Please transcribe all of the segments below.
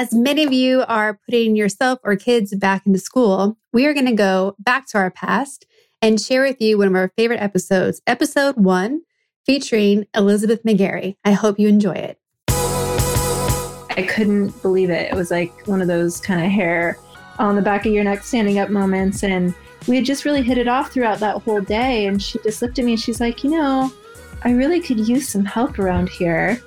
As many of you are putting yourself or kids back into school, we are going to go back to our past and share with you one of our favorite episodes, episode one, featuring Elizabeth McGarry. I hope you enjoy it. I couldn't believe it. It was like one of those kind of hair on the back of your neck standing up moments. And we had just really hit it off throughout that whole day. And she just looked at me and she's like, you know, I really could use some help around here.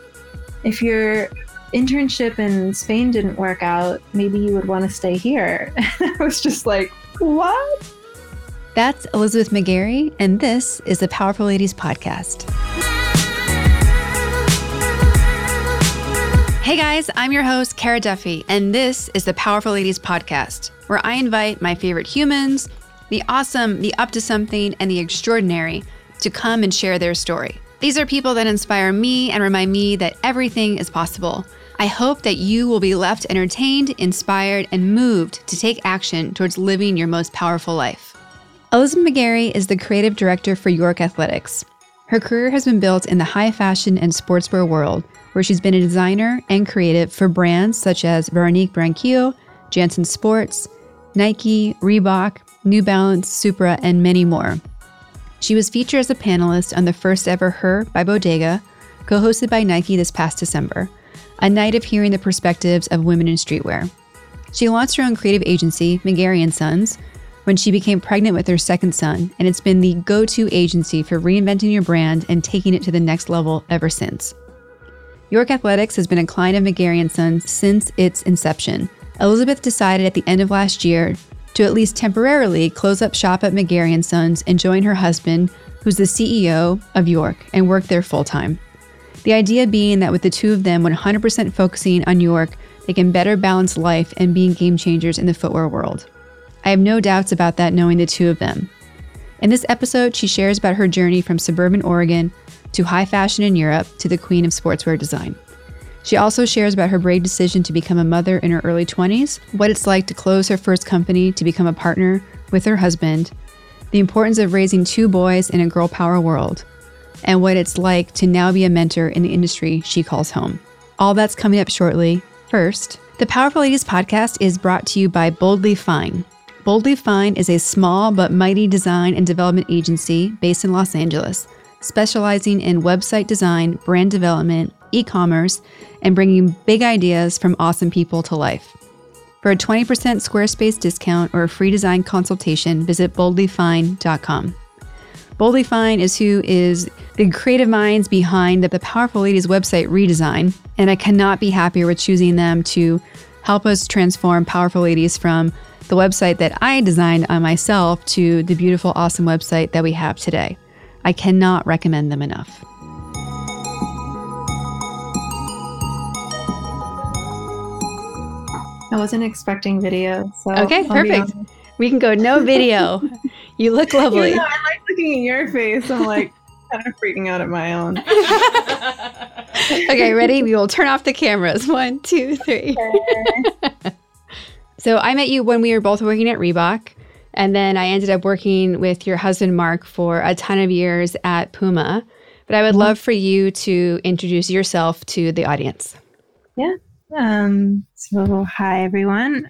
If your internship in Spain didn't work out, maybe you would want to stay here. I was just like, what? That's Elizabeth McGarry, and this is the Powerful Ladies Podcast. Hey guys, I'm your host, Kara Duffy, and this is the Powerful Ladies Podcast, where I invite my favorite humans, the awesome, the up to something, and the extraordinary to come and share their story. These are people that inspire me and remind me that everything is possible. I hope that you will be left entertained, inspired, and moved to take action towards living your most powerful life. Elizabeth McGarry is the creative director for York Athletics. Her career has been built in the high fashion and sportswear world, where she's been a designer and creative for brands such as Veronique Branquinho, Jantzen Sports, Nike, Reebok, New Balance, Supra, and many more. She was featured as a panelist on the first ever Her by Bodega, co hosted by Nike this past December, a night of hearing the perspectives of women in streetwear. She launched her own creative agency, McGarry & Sons, when she became pregnant with her second son, and it's been the go to agency for reinventing your brand and taking it to the next level ever since. York Athletics has been a client of McGarry & Sons since its inception. Elizabeth decided at the end of last year to at least temporarily close up shop at McGarry & Sons and join her husband, who's the CEO of York, and work there full time. The idea being that with the two of them 100% focusing on York, they can better balance life and being game changers in the footwear world. I have no doubts about that knowing the two of them. In this episode, she shares about her journey from suburban Oregon to high fashion in Europe to the queen of sportswear design. She also shares about her brave decision to become a mother in her early 20s, what it's like to close her first company to become a partner with her husband, the importance of raising two boys in a girl power world, and what it's like to now be a mentor in the industry she calls home. All that's coming up shortly. First, the Powerful Ladies podcast is brought to you by Boldly Fine. Boldly Fine is a small but mighty design and development agency based in Los Angeles, specializing in website design, brand development, e commerce, and bringing big ideas from awesome people to life. For a 20% Squarespace discount or a free design consultation, visit boldlyfine.com. Boldly Fine is who is the creative minds behind the Powerful Ladies website redesign, and I cannot be happier with choosing them to help us transform Powerful Ladies from the website that I designed on myself to the beautiful, awesome website that we have today. I cannot recommend them enough. I wasn't expecting video. So okay, perfect. We can go no video. you look lovely. You know, I like looking at your face. I'm like kind of freaking out at my own. okay, ready? We will turn off the cameras. One, two, three. Okay. So I met you when we were both working at Reebok. And then I ended up working with your husband, Mark, for a ton of years at Puma. But I would love for you to introduce yourself to the audience. Yeah. Um, so, hi, everyone.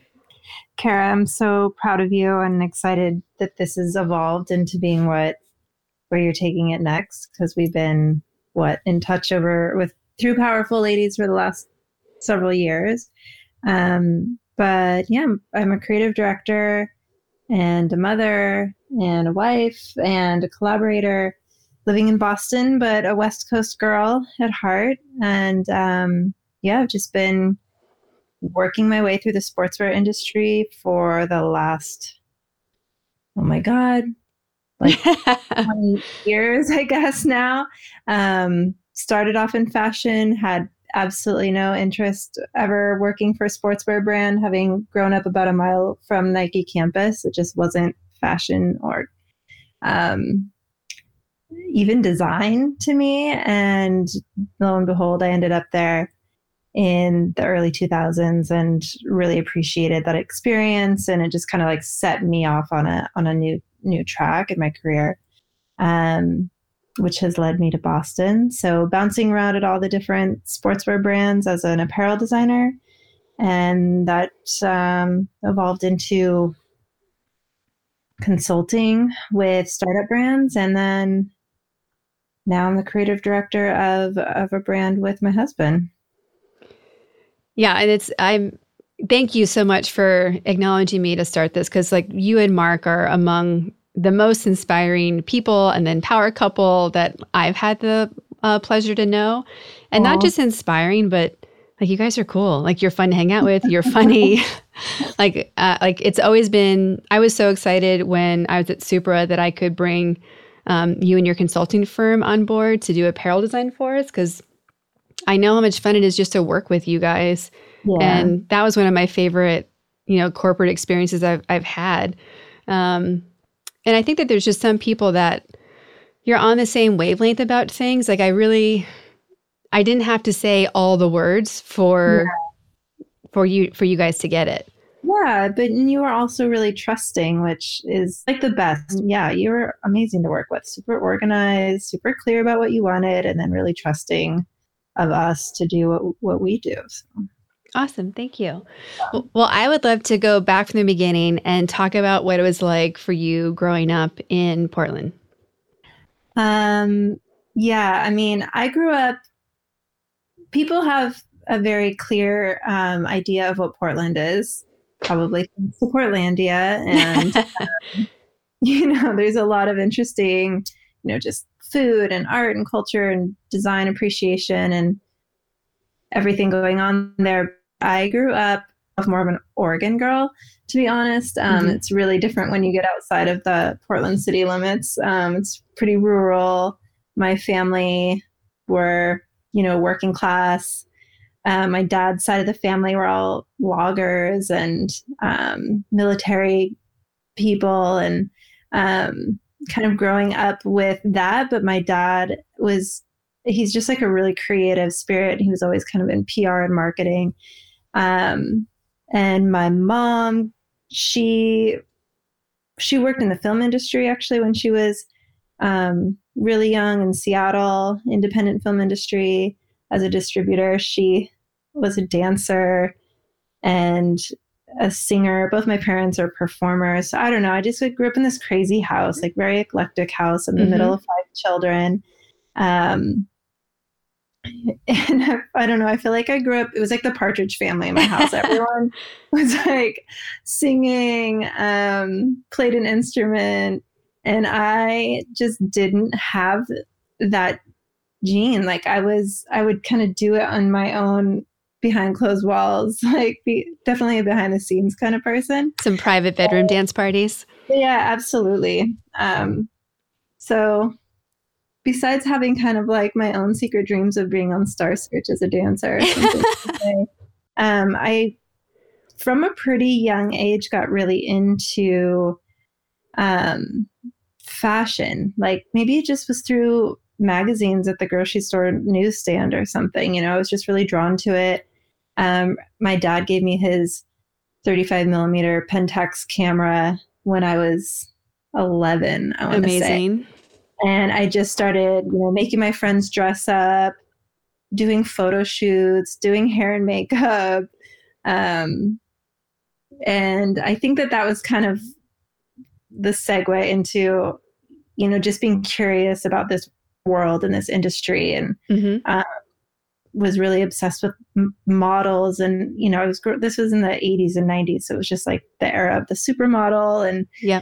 Kara, I'm so proud of you and excited that this has evolved into being what where you're taking it next because we've been what in touch over with through powerful ladies for the last several years um, but yeah, I'm a creative director and a mother and a wife and a collaborator living in Boston, but a West Coast girl at heart. And um, yeah, I've just been working my way through the sportswear industry for the last, oh my God, like 20 years, I guess now. Um, started off in fashion, had absolutely no interest ever working for a sportswear brand, having grown up about a mile from Nike campus. It just wasn't fashion or um, even design to me. And lo and behold, I ended up there in the early 2000s and really appreciated that experience and it just kind of like set me off on a on a new new track in my career um which has led me to Boston. So, bouncing around at all the different sportswear brands as an apparel designer and that um, evolved into consulting with startup brands and then now I'm the creative director of of a brand with my husband. Yeah, and it's I'm thank you so much for acknowledging me to start this cuz like you and Mark are among the most inspiring people and then power couple that I've had the uh, pleasure to know. And Aww. not just inspiring but like you guys are cool. Like you're fun to hang out with. You're funny. like uh, like it's always been. I was so excited when I was at Supra that I could bring um, you and your consulting firm on board to do apparel design for us because I know how much fun it is just to work with you guys. Yeah. And that was one of my favorite, you know, corporate experiences I've I've had. Um, and I think that there's just some people that you're on the same wavelength about things. Like I really, I didn't have to say all the words for yeah. for you for you guys to get it. Yeah, but you are also really trusting, which is like the best. Yeah, you were amazing to work with. Super organized, super clear about what you wanted, and then really trusting of us to do what, what we do. So. Awesome. Thank you. Well, I would love to go back from the beginning and talk about what it was like for you growing up in Portland. Um, yeah, I mean, I grew up, people have a very clear um, idea of what Portland is probably to Portlandia. And, um, you know, there's a lot of interesting, you know, just food and art and culture and design appreciation and everything going on there. I grew up more of an Oregon girl, to be honest. Um, mm-hmm. It's really different when you get outside of the Portland city limits. Um, it's pretty rural. My family were, you know, working class uh, my dad's side of the family were all loggers and um, military people and um, kind of growing up with that but my dad was he's just like a really creative spirit he was always kind of in pr and marketing um, and my mom she she worked in the film industry actually when she was um, really young in seattle independent film industry as a distributor. She was a dancer and a singer. Both my parents are performers. So I don't know. I just like, grew up in this crazy house, like very eclectic house in the mm-hmm. middle of five children. Um, and I, I, don't know. I feel like I grew up. It was like the Partridge Family in my house. Everyone was like singing, um, played an instrument, and I just didn't have that gene. Like I was, I would kind of do it on my own behind closed walls, like be definitely a behind the scenes kind of person. Some private bedroom dance parties. Yeah, absolutely. Um, so besides having kind of like my own secret dreams of being on Star Search as a dancer, um, I from a pretty young age got really into um, fashion. Like maybe it just was through magazines at the grocery store newsstand or something. You know, I was just really drawn to it. Um, my dad gave me his 35 millimeter Pentax camera when I was 11. I Amazing. Say. And I just started, you know, making my friends dress up, doing photo shoots, doing hair and makeup. Um, and I think that that was kind of the segue into, you know, just being curious about this world and this industry and mm-hmm. uh, was really obsessed with m- models and you know I was this was in the 80s and 90s so it was just like the era of the supermodel and yeah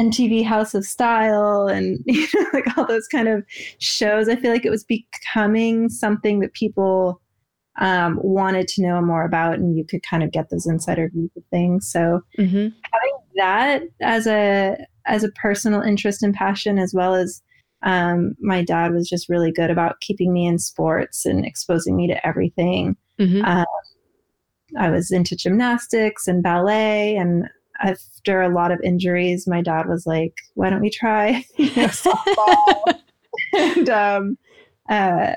MTV House of Style and you know like all those kind of shows. I feel like it was becoming something that people um, wanted to know more about and you could kind of get those insider views of things. So mm-hmm. having that as a as a personal interest and passion as well as um, my dad was just really good about keeping me in sports and exposing me to everything. Mm-hmm. Uh, I was into gymnastics and ballet, and after a lot of injuries, my dad was like, "Why don't we try softball?" and um, uh,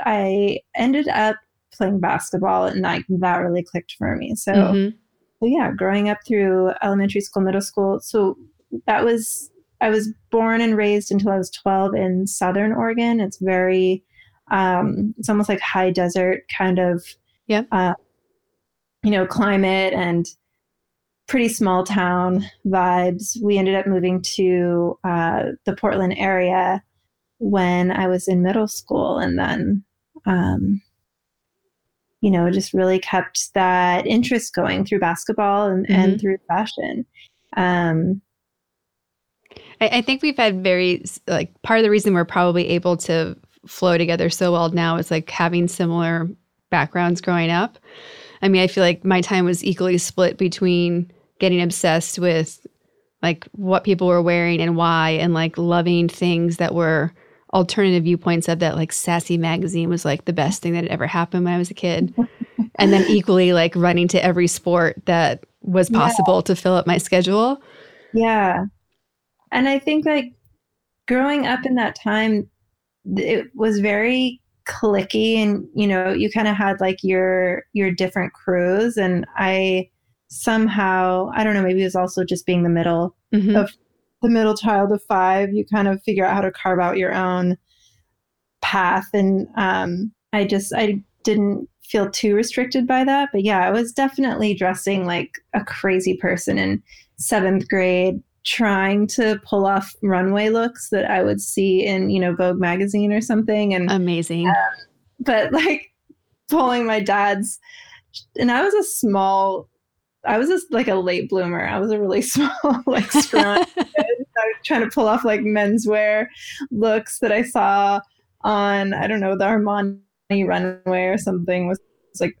I ended up playing basketball, and like that really clicked for me. So, mm-hmm. so yeah, growing up through elementary school, middle school, so that was I was born and raised until I was 12 in Southern Oregon. It's very, um, it's almost like high desert kind of yeah. Uh, you know, climate and pretty small town vibes. We ended up moving to uh, the Portland area when I was in middle school, and then, um, you know, just really kept that interest going through basketball and, mm-hmm. and through fashion. Um, I, I think we've had very like part of the reason we're probably able to flow together so well now is like having similar backgrounds growing up. I mean, I feel like my time was equally split between getting obsessed with like what people were wearing and why and like loving things that were alternative viewpoints of that like sassy magazine was like the best thing that had ever happened when I was a kid. and then equally like running to every sport that was possible yeah. to fill up my schedule. Yeah. And I think like growing up in that time, it was very clicky and you know you kind of had like your your different crews. And i somehow i don't know maybe it was also just being the middle mm-hmm. of the middle child of five you kind of figure out how to carve out your own path. And um i just i didn't feel too restricted by that. But yeah i was definitely dressing like a crazy person in seventh grade trying to pull off runway looks that I would see in, you know, Vogue magazine or something. And amazing. Uh, but like pulling my dad's, and I was a small, I was just like a late bloomer. I was a really small, like scrawny. I was trying to pull off like menswear looks that I saw on, I don't know, the Armani runway or something was, was like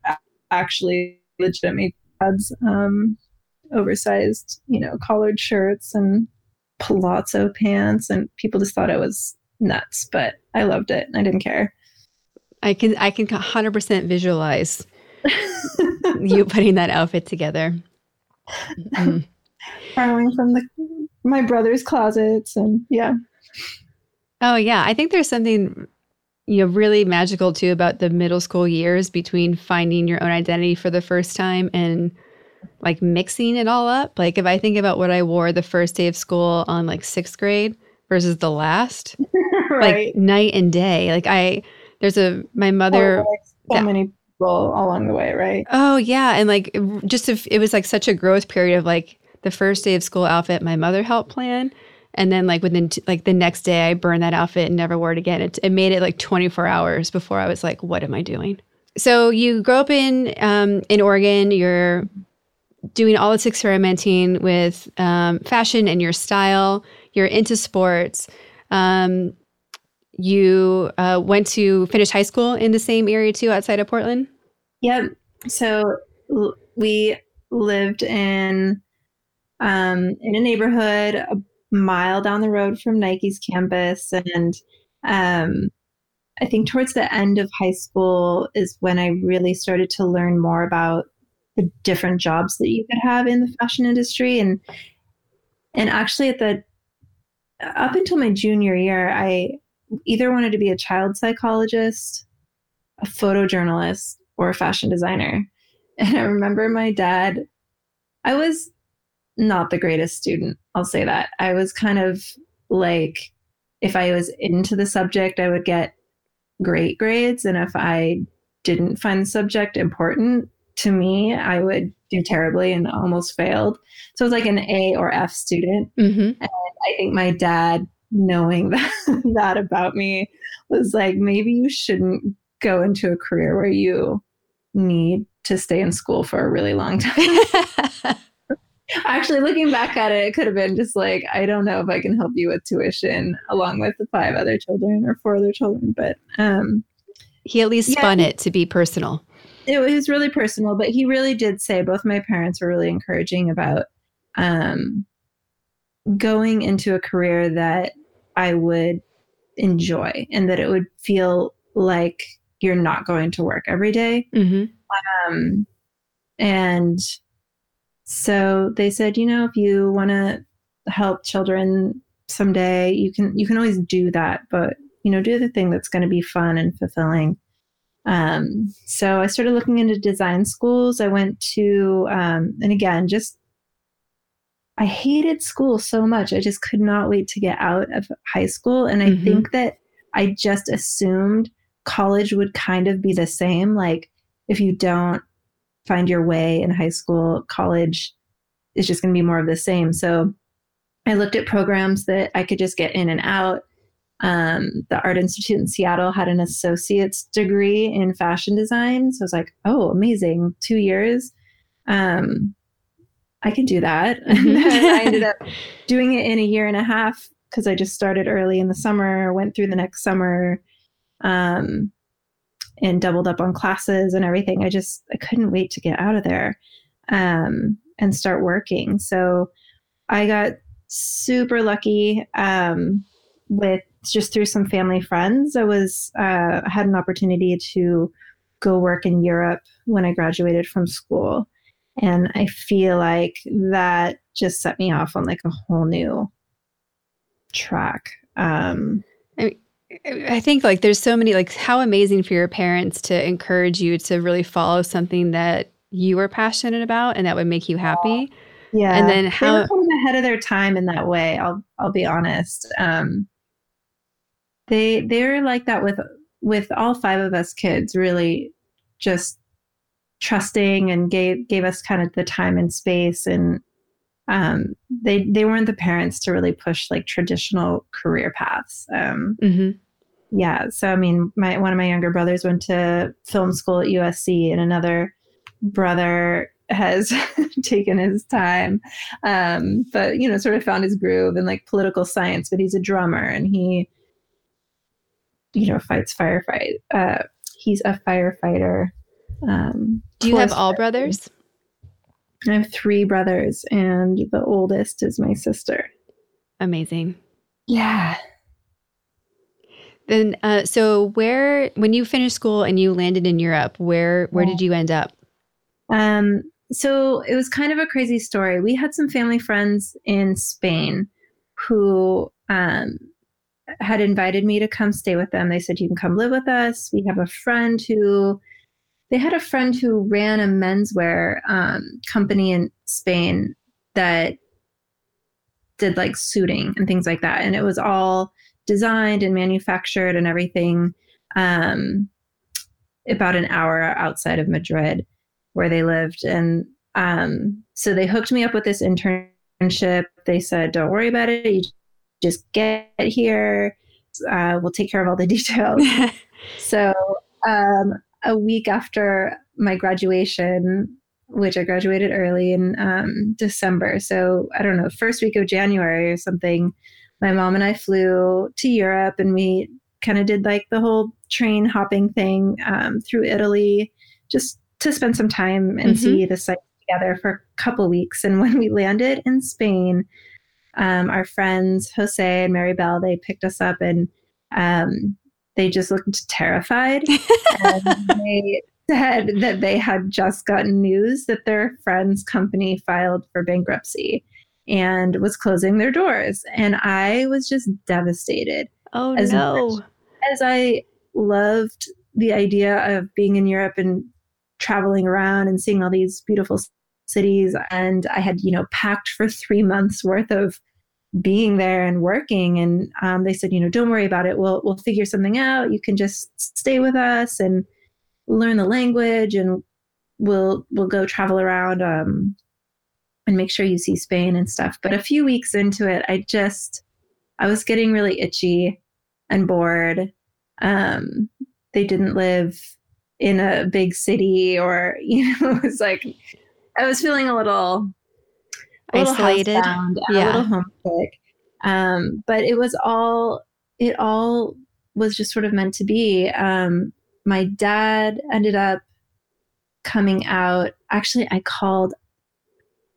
actually legitimate dad's um, oversized, you know, collared shirts and palazzo pants, and people just thought I was nuts. But I loved it. I didn't care. I can I can 100% visualize you putting that outfit together. Mm. Borrowing from the my brother's closets and yeah. Oh yeah, I think there's something you know really magical too about the middle school years between finding your own identity for the first time and like mixing it all up. Like if I think about what I wore the first day of school on like sixth grade versus the last, right. like night and day. Like I, there's a my mother. Oh, like so yeah. many people along the way, right? Oh yeah, and like just if it was like such a growth period of like the first day of school outfit my mother helped plan. And then, like within t- like the next day, I burned that outfit and never wore it again. It, it made it like 24 hours before I was like, "What am I doing?" So you grow up in um, in Oregon. You're doing all this experimenting with um, fashion and your style. You're into sports. Um, you uh, went to finish high school in the same area too, outside of Portland. Yep. So l- we lived in um, in a neighborhood a mile down the road from Nike's campus, and um, I think towards the end of high school is when I really started to learn more about the different jobs that you could have in the fashion industry. And and actually at the up until my junior year i either wanted to be a child psychologist a photojournalist or a fashion designer. And i remember my dad i was not the greatest student i'll say that. I was kind of like if i was into the subject i would get great grades. And if i didn't find the subject important to me, I would do terribly and almost failed. So it was like an A or F student. Mm-hmm. And I think my dad, knowing that, that about me, was like, maybe you shouldn't go into a career where you need to stay in school for a really long time. Actually, looking back at it, it could have been just like, I don't know if I can help you with tuition along with the five other children or four other children. But um, he at least yeah. spun it to be personal it was really personal, but he really did say both my parents were really encouraging about um, going into a career that I would enjoy and that it would feel like you're not going to work every day. Mm-hmm. Um, and so they said, you know, if you want to help children someday, you can you can always do that, but you know, do the thing that's going to be fun and fulfilling. Um, so I started looking into design schools. I went to, um, and again, just I hated school so much. I just could not wait to get out of high school. And I mm-hmm. think that I just assumed college would kind of be the same. Like, if you don't find your way in high school, college is just going to be more of the same. So I looked at programs that I could just get in and out. Um, the Art Institute in Seattle had an associate's degree in fashion design. So I was like, oh, amazing. Two years. Um, I can do that. And I ended up doing it in a year and a half because I just started early in the summer, went through the next summer, um, and doubled up on classes and everything. I just I couldn't wait to get out of there um, and start working. So I got super lucky um, with just through some family friends. I was uh, had an opportunity to go work in Europe when I graduated from school, and I feel like that just set me off on like a whole new track. Um, I, I think like there's so many like how amazing for your parents to encourage you to really follow something that you were passionate about and that would make you happy. Yeah. And then how they were kind of ahead of their time in that way. I'll I'll be honest. Um, they they're like that with with all five of us kids. Really, just trusting and gave gave us kind of the time and space and um, they they weren't the parents to really push like traditional career paths. Um, mm-hmm. Yeah, so I mean, my one of my younger brothers went to film school at USC, and another brother has taken his time, um, but you know, sort of found his groove in like political science. But he's a drummer, and he, you know, fights firefight. Uh, he's a firefighter. Um, Do you have all brothers? I have three brothers, and the oldest is my sister. Amazing. Yeah. Then, uh, so where, when you finished school and you landed in Europe, where where yeah. did you end up? Um, so it was kind of a crazy story. We had some family friends in Spain who um, had invited me to come stay with them. They said, You can come live with us. We have a friend who they had a friend who ran a menswear um, company in Spain that did like suiting and things like that. And it was all designed and manufactured and everything um, about an hour outside of Madrid where they lived. And um, so they hooked me up with this internship. They said, don't worry about it. You just get here. Uh, we'll take care of all the details. so um, a week after my graduation, which I graduated early in um, December. So I don't know, first week of January or something, my mom and I flew to Europe and we kind of did like the whole train hopping thing um, through Italy just to spend some time and mm-hmm. see the site together for a couple weeks. And when we landed in Spain, um, our friends Jose and Maribel, they picked us up and um, they just looked terrified. and they said that they had just gotten news that their friend's company filed for bankruptcy and was closing their doors. And I was just devastated. Oh, as no. As I loved the idea of being in Europe and traveling around and seeing all these beautiful cities. And I had, you know, packed for three months worth of being there and working and um, they said you know don't worry about it. We'll we'll figure something out. You can just stay with us and learn the language and we'll we'll go travel around um, and make sure you see Spain and stuff. But a few weeks into it I just I was getting really itchy and bored. Um, they didn't live in a big city or you know it was like I was feeling a little isolated, yeah, a little homesick. Um, but it was all it all was just sort of meant to be. Um, my dad ended up coming out. Actually, I called.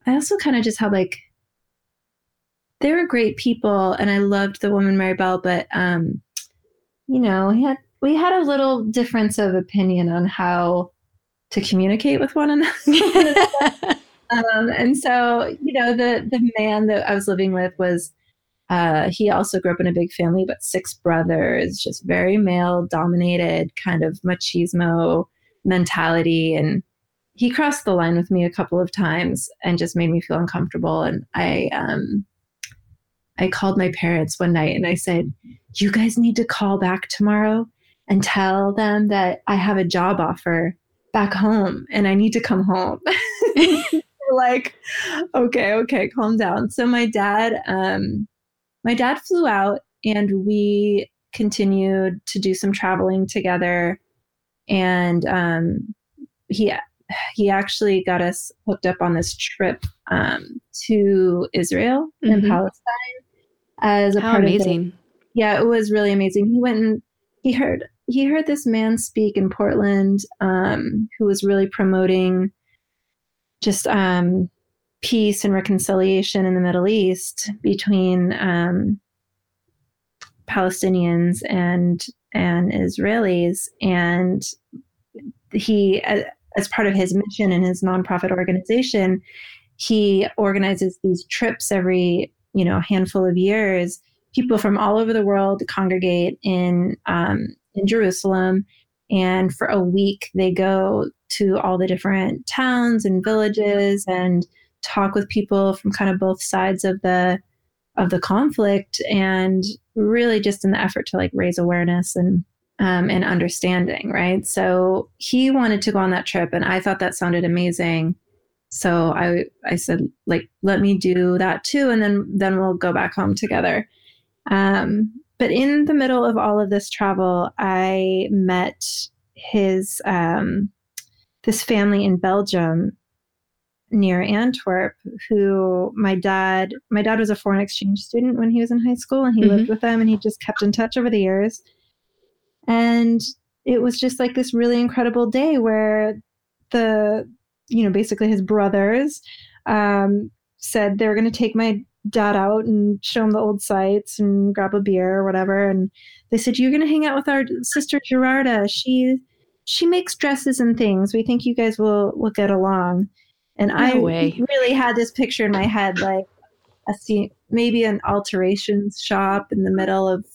I also kind of just had like they were great people, and I loved the woman Maribel, but um, you know, he had we had a little difference of opinion on how to communicate with one another. Um, and so, you know, the the man that I was living with was uh, he also grew up in a big family, but six brothers, just very male dominated, kind of machismo mentality. And he crossed the line with me a couple of times and just made me feel uncomfortable. And I, um, I called my parents one night and I said, You guys need to call back tomorrow and tell them that I have a job offer back home and I need to come home. like, okay, okay, calm down. So my dad, um, my dad flew out and we continued to do some traveling together. And um, he he actually got us hooked up on this trip um, to Israel mm-hmm. and Palestine as a How part amazing. of the, yeah, it was really amazing. He went and he heard he heard this man speak in Portland um, who was really promoting just um, peace and reconciliation in the Middle East between um, Palestinians and and Israelis, and he, as part of his mission and his nonprofit organization, he organizes these trips every you know handful of years. People from all over the world congregate in um, in Jerusalem. And for a week, they go to all the different towns and villages and talk with people from kind of both sides of the of the conflict and really just in the effort to like raise awareness and um, and understanding right so he wanted to go on that trip and i thought that sounded amazing so i i said like let me do that too and then then we'll go back home together um, but in the middle of all of this travel, I met his um, this family in Belgium near Antwerp who my dad my dad was a foreign exchange student when he was in high school and he mm-hmm. lived with them and he just kept in touch over the years and it was just like this really incredible day where the you know basically his brothers um, said they were going to take my dad out and show him the old sites and grab a beer or whatever. And they said, "You're going to hang out with our sister Gerarda. She she makes dresses and things. We think you guys will will get along." And no I way. really had this picture in my head, like a scene, maybe an alterations shop in the middle of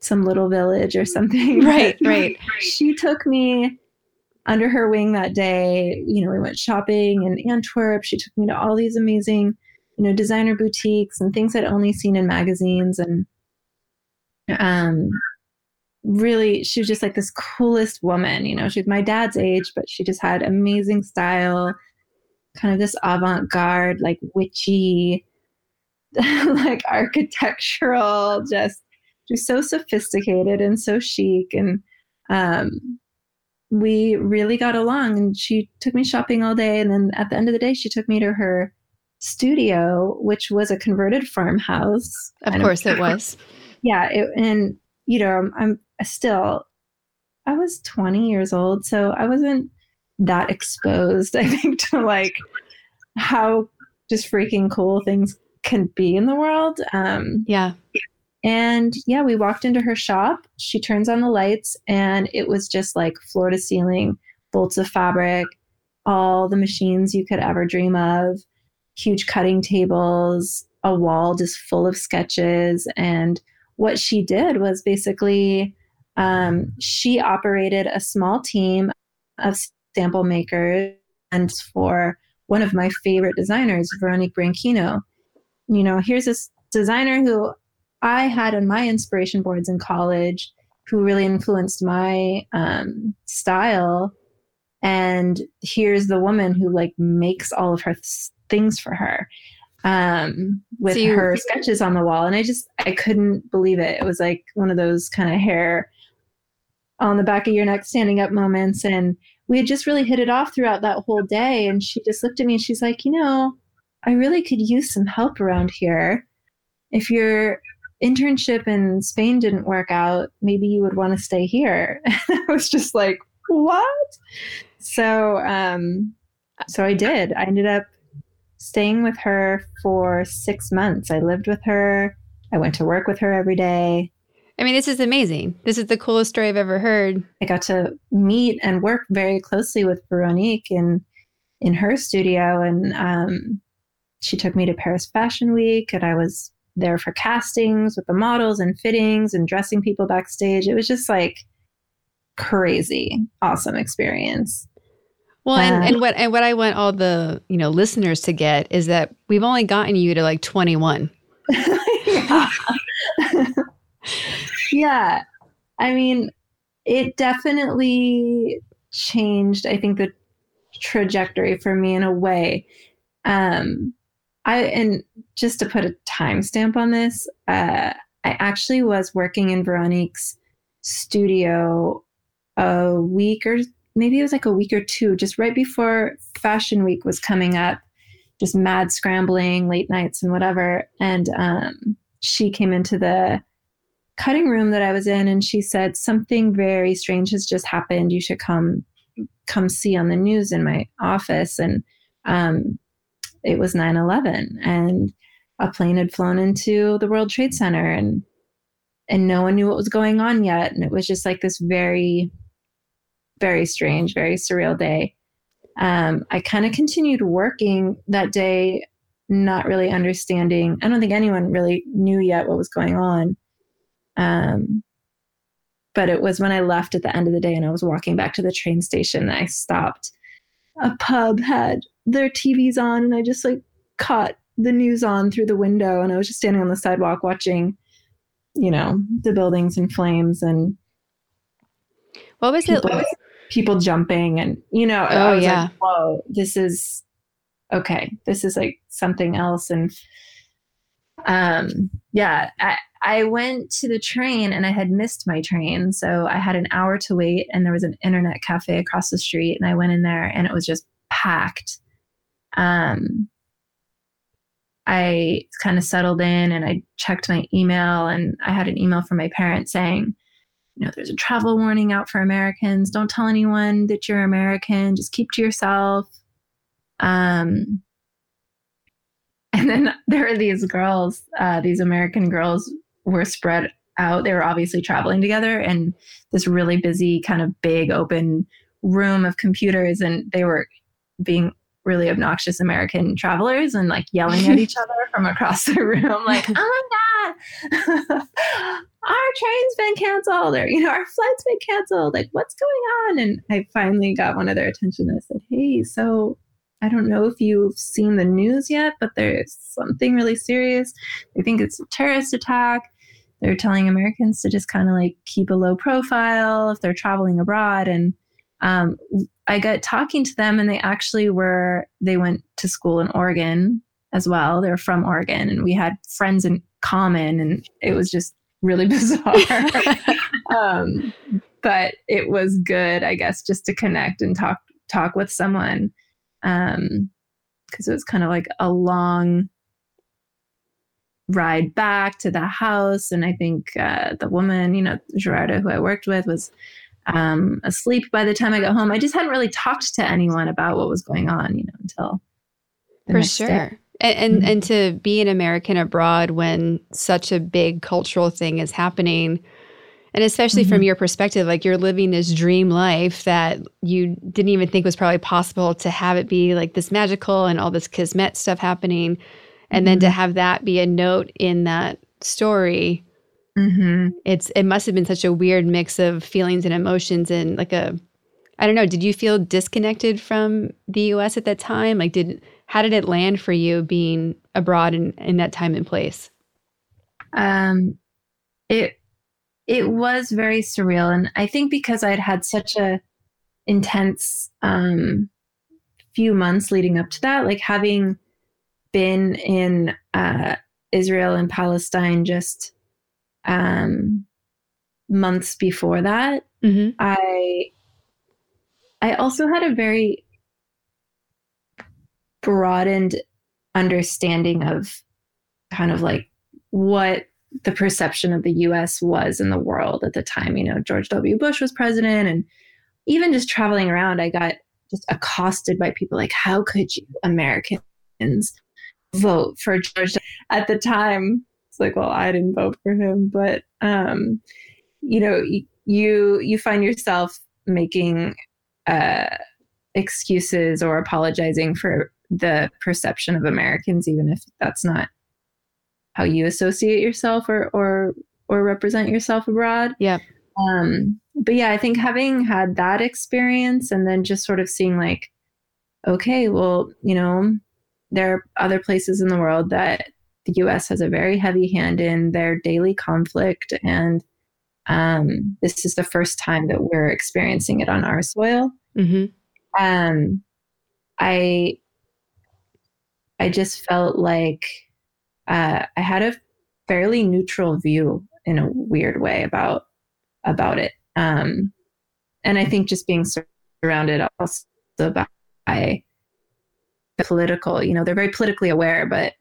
some little village or something. Right, right. she took me under her wing that day. You know, we went shopping in Antwerp. She took me to all these amazing you know, designer boutiques and things I'd only seen in magazines. And um, really, she was just like this coolest woman. You know, she was my dad's age, but she just had amazing style, kind of this avant garde, like witchy, like architectural, just just so sophisticated and so chic. And um, we really got along. And she took me shopping all day. And then at the end of the day, she took me to her studio, which was a converted farmhouse. Of course, it was. Yeah, it, and you know, I'm still. I was 20 years old, so I wasn't that exposed. I think to like how just freaking cool things can be in the world. Um, yeah. And yeah, we walked into her shop. She turns on the lights, and it was just like floor to ceiling, bolts of fabric, all the machines you could ever dream of huge cutting tables, a wall just full of sketches. And what she did was basically um, she operated a small team of sample makers and for one of my favorite designers, Veronique Branquinho. You know, here's this designer who I had on my inspiration boards in college who really influenced my um, style. And here's the woman who like makes all of her things for her um, with so you, her sketches on the wall. And I just, I couldn't believe it. It was like one of those kind of hair on the back of your neck standing up moments. And we had just really hit it off throughout that whole day. And she just looked at me and she's like, you know, I really could use some help around here. If your internship in Spain didn't work out, maybe you would want to stay here. I was just like, what? So, um, so I did. I ended up staying with her for six months. I lived with her. I went to work with her every day. I mean, this is amazing. This is the coolest story I've ever heard. I got to meet and work very closely with Veronique in in her studio, and um, she took me to Paris Fashion Week, and I was there for castings with the models and fittings and dressing people backstage. It was just like crazy, awesome experience. Well, and, and what and what I want all the you know listeners to get is that we've only gotten you to like twenty one. yeah. yeah, I mean, it definitely changed, I think, the trajectory for me in a way. Um, I and just to put a timestamp on this, uh, I actually was working in Veronique's studio a week or maybe it was like a week or two, just right before Fashion Week was coming up, just mad scrambling, late nights and whatever. And um, she came into the cutting room that I was in and she said, Something very strange has just happened. You should come come see on the news in my office. And um, it was 9 11. And a plane had flown into the World Trade Center and and no one knew what was going on yet. And it was just like this very, very strange, very surreal day. Um, I kind of continued working that day, not really understanding. I don't think anyone really knew yet what was going on. Um, but it was when I left at the end of the day and I was walking back to the train station that I stopped. A pub had their TVs on, and I just like caught the news on through the window, and I was just standing on the sidewalk watching, you know, the buildings in flames and what was people, it? People jumping, and you know, oh yeah, like, whoa, this is okay. This is like something else, and um, yeah, I, I went to the train and I had missed my train. So I had an hour to wait, and there was an internet cafe across the street. And I went in there and it was just packed. Um, I kind of settled in and I checked my email, and I had an email from my parents saying, you know, there's a travel warning out for Americans. Don't tell anyone that you're American. Just keep to yourself. Um, and then there are these girls, uh, these American girls were spread out. They were obviously traveling together in this really busy, kind of big open room of computers, and they were being really obnoxious American travelers and like yelling at each other from across the room, like, oh my God, our train's been canceled, or, you know, our flight's been canceled. Like, what's going on? And I finally got one of their attention. I said, hey, so I don't know if you've seen the news yet, but there's something really serious. They think it's a terrorist attack they're telling Americans to just kind of like keep a low profile if they're traveling abroad. And um, I got talking to them, and they actually were, they went to school in Oregon as well. They're from Oregon, and we had friends in common, and it was just really bizarre. um, but it was good, I guess, just to connect and talk talk with someone because um, it was kind of like a long ride back to the house. And I think uh, the woman, you know, Gerarda, who I worked with, was um, asleep by the time I got home. I just hadn't really talked to anyone about what was going on, you know, until for sure. Day. And and, mm-hmm. and to be an American abroad when such a big cultural thing is happening, and especially mm-hmm. from your perspective, like you're living this dream life that you didn't even think was probably possible to have it be like this magical and all this kismet stuff happening and mm-hmm. then to mm-hmm. have that be a note in that story mm-hmm. it's it must have been such a weird mix of feelings and emotions and like a i don't know did you feel disconnected from the us at that time? Like did how did it land for you being abroad in, in that time and place? Um it it was very surreal. And i think because i'd had such a intense um few months leading up to that like having been in uh, Israel and Palestine just um, months before that. Mm-hmm. I I also had a very broadened understanding of kind of like what the perception of the US was in the world at the time. You know, George W. Bush was president, and even just traveling around, I got just accosted by people like, How could you, Americans, vote for George at the time. It's like, well, I didn't vote for him, but um, you know, you you find yourself making uh, excuses or apologizing for the perception of Americans, even if that's not how you associate yourself or or or represent yourself abroad. Yeah. Um, but yeah, I think having had that experience and then just sort of seeing like, okay, well, you know, there are other places in the world that the US has a very heavy hand in their daily conflict. And um, this is the first time that we're experiencing it on our soil. Mm-hmm. Um, I I just felt like uh, I had a fairly neutral view in a weird way about about it. Um, and I think just being surrounded also by political, you know, they're very politically aware, but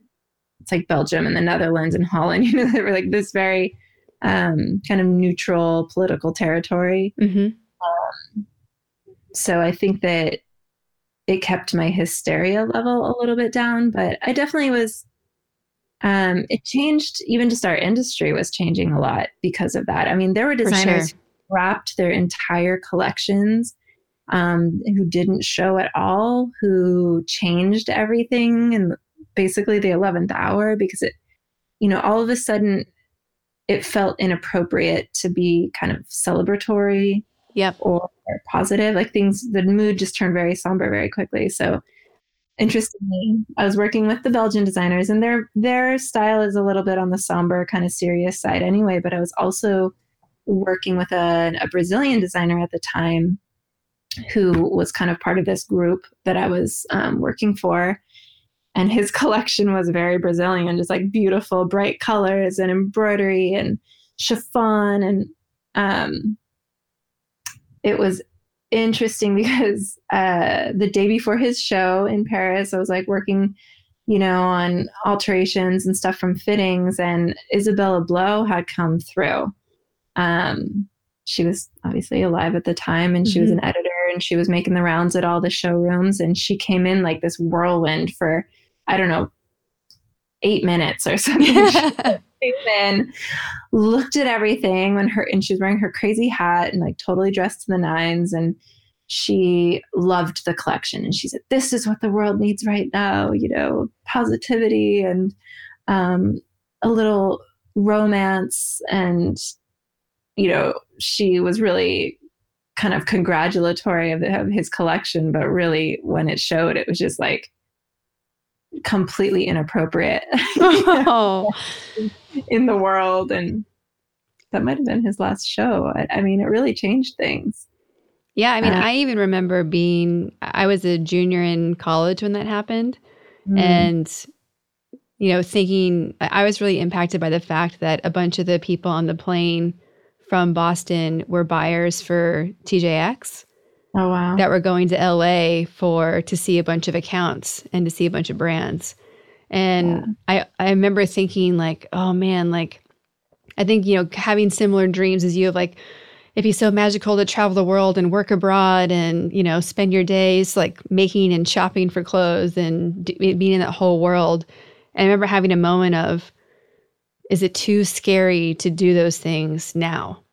it's like Belgium and the Netherlands and Holland, you know, they were like this very um, kind of neutral political territory. Mm-hmm. Um, so I think that it kept my hysteria level a little bit down, but I definitely was. Um, it changed. Even just our industry was changing a lot because of that. I mean, there were designers sure. who wrapped their entire collections um, who didn't show at all, who changed everything and basically the 11th hour because it, you know, all of a sudden it felt inappropriate to be kind of celebratory Yep. or positive. Like things, the mood just turned very somber very quickly. So interestingly, I was working with the Belgian designers and their their style is a little bit on the somber, kind of serious side anyway. But I was also working with a, a Brazilian designer at the time who was kind of part of this group that I was um, working for. And his collection was very Brazilian, just like beautiful, bright colors and embroidery and chiffon. And um, it was interesting because uh, the day before his show in Paris, I was like working, you know, on alterations and stuff from fittings, and Isabella Blow had come through. Um, she was obviously alive at the time, and she was an editor, and she was making the rounds at all the showrooms, and she came in like this whirlwind for, I don't know, eight minutes or something. She in, looked at everything when her and she was wearing her crazy hat and like totally dressed to the nines and she loved the collection and she said this is what the world needs right now you know positivity and um, a little romance and you know she was really kind of congratulatory of, of his collection but really when it showed it was just like completely inappropriate oh, in the world and that might have been his last show I, I mean it really changed things yeah. I mean, Uh, I even remember being, I was a junior in college when that happened. Mm. And, you know, thinking, I was really impacted by the fact that a bunch of the people on the plane from Boston were buyers for TJX oh wow that were going to LA for to see a bunch of accounts and to see a bunch of brands. And I I remember thinking like, oh man, like I think you know having similar dreams as you of like it'd be so magical to travel the world and work abroad and you know spend your days like making and shopping for clothes and d- being in that whole world. And I remember having a moment of is it too scary to do those things now?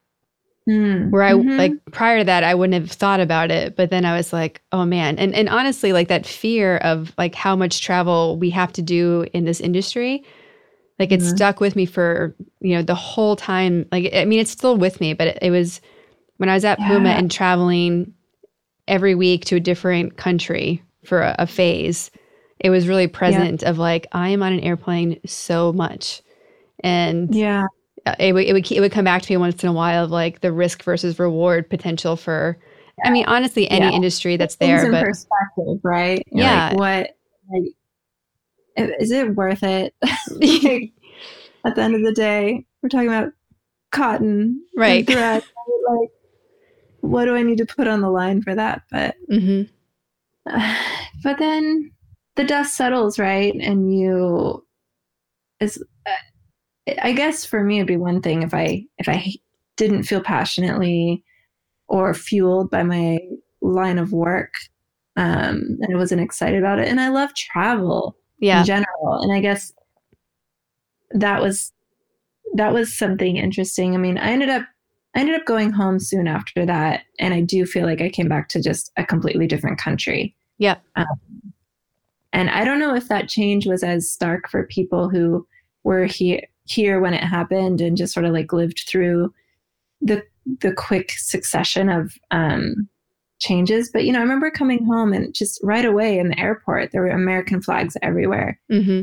Mm. where I Mhm. like prior to that I wouldn't have thought about it but then I was like oh man and and honestly like that fear of like how much travel we have to do in this industry like it Mhm. stuck with me for you know the whole time like I mean it's still with me but it, it was when I was at Puma and traveling every week to a different country for a, a phase it was really present of like I am on an airplane so much and yeah it would, it would it would come back to me once in a while of like the risk versus reward potential for I mean honestly any Yeah. industry that's Things there in but perspective right You're Yeah. like, what like is it worth it like, at the end of the day we're talking about cotton Right. thread, right? like what do i need to put on the line for that but hmm but then the dust settles right and you is uh, i guess for me it'd be one thing if i if i didn't feel passionately or fueled by my line of work um and i wasn't excited about it. And i love travel yeah. in general. And i guess that was that was something interesting. I mean i ended up i ended up going home soon after that and i do feel like i came back to just a completely different country. Yeah. um, and i don't know if that change was as stark for people who were here here when it happened and just sort of like lived through the the quick succession of um changes but you know i remember coming home and just right away in the airport there were american flags everywhere hmm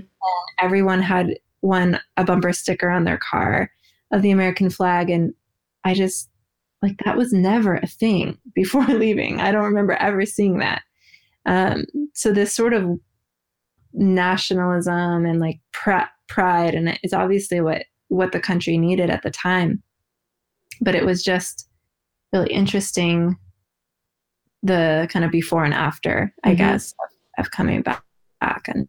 everyone had one a bumper sticker on their car of the American flag and I just like that was never a thing before leaving. I don't remember ever seeing that. Um, so this sort of nationalism and like pr- pride, and it's obviously what what the country needed at the time. But it was just really interesting the kind of before and after, I mm-hmm. guess, of, of, coming back. And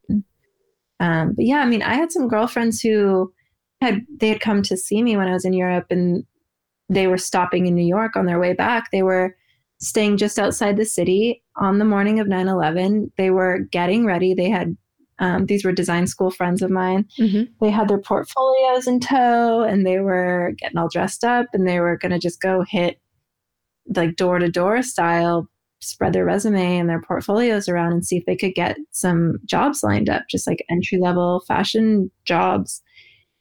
um, but yeah, I mean, I had some girlfriends who had they had come to see me when I was in Europe, and they were stopping in New York on their way back. They were staying just outside the city on the morning of 9-11 they were getting ready they had um, these were design school friends of mine mm-hmm. they had their portfolios in tow and they were getting all dressed up and they were going to just go hit like door to door style spread their resume and their portfolios around and see if they could get some jobs lined up just like entry level fashion jobs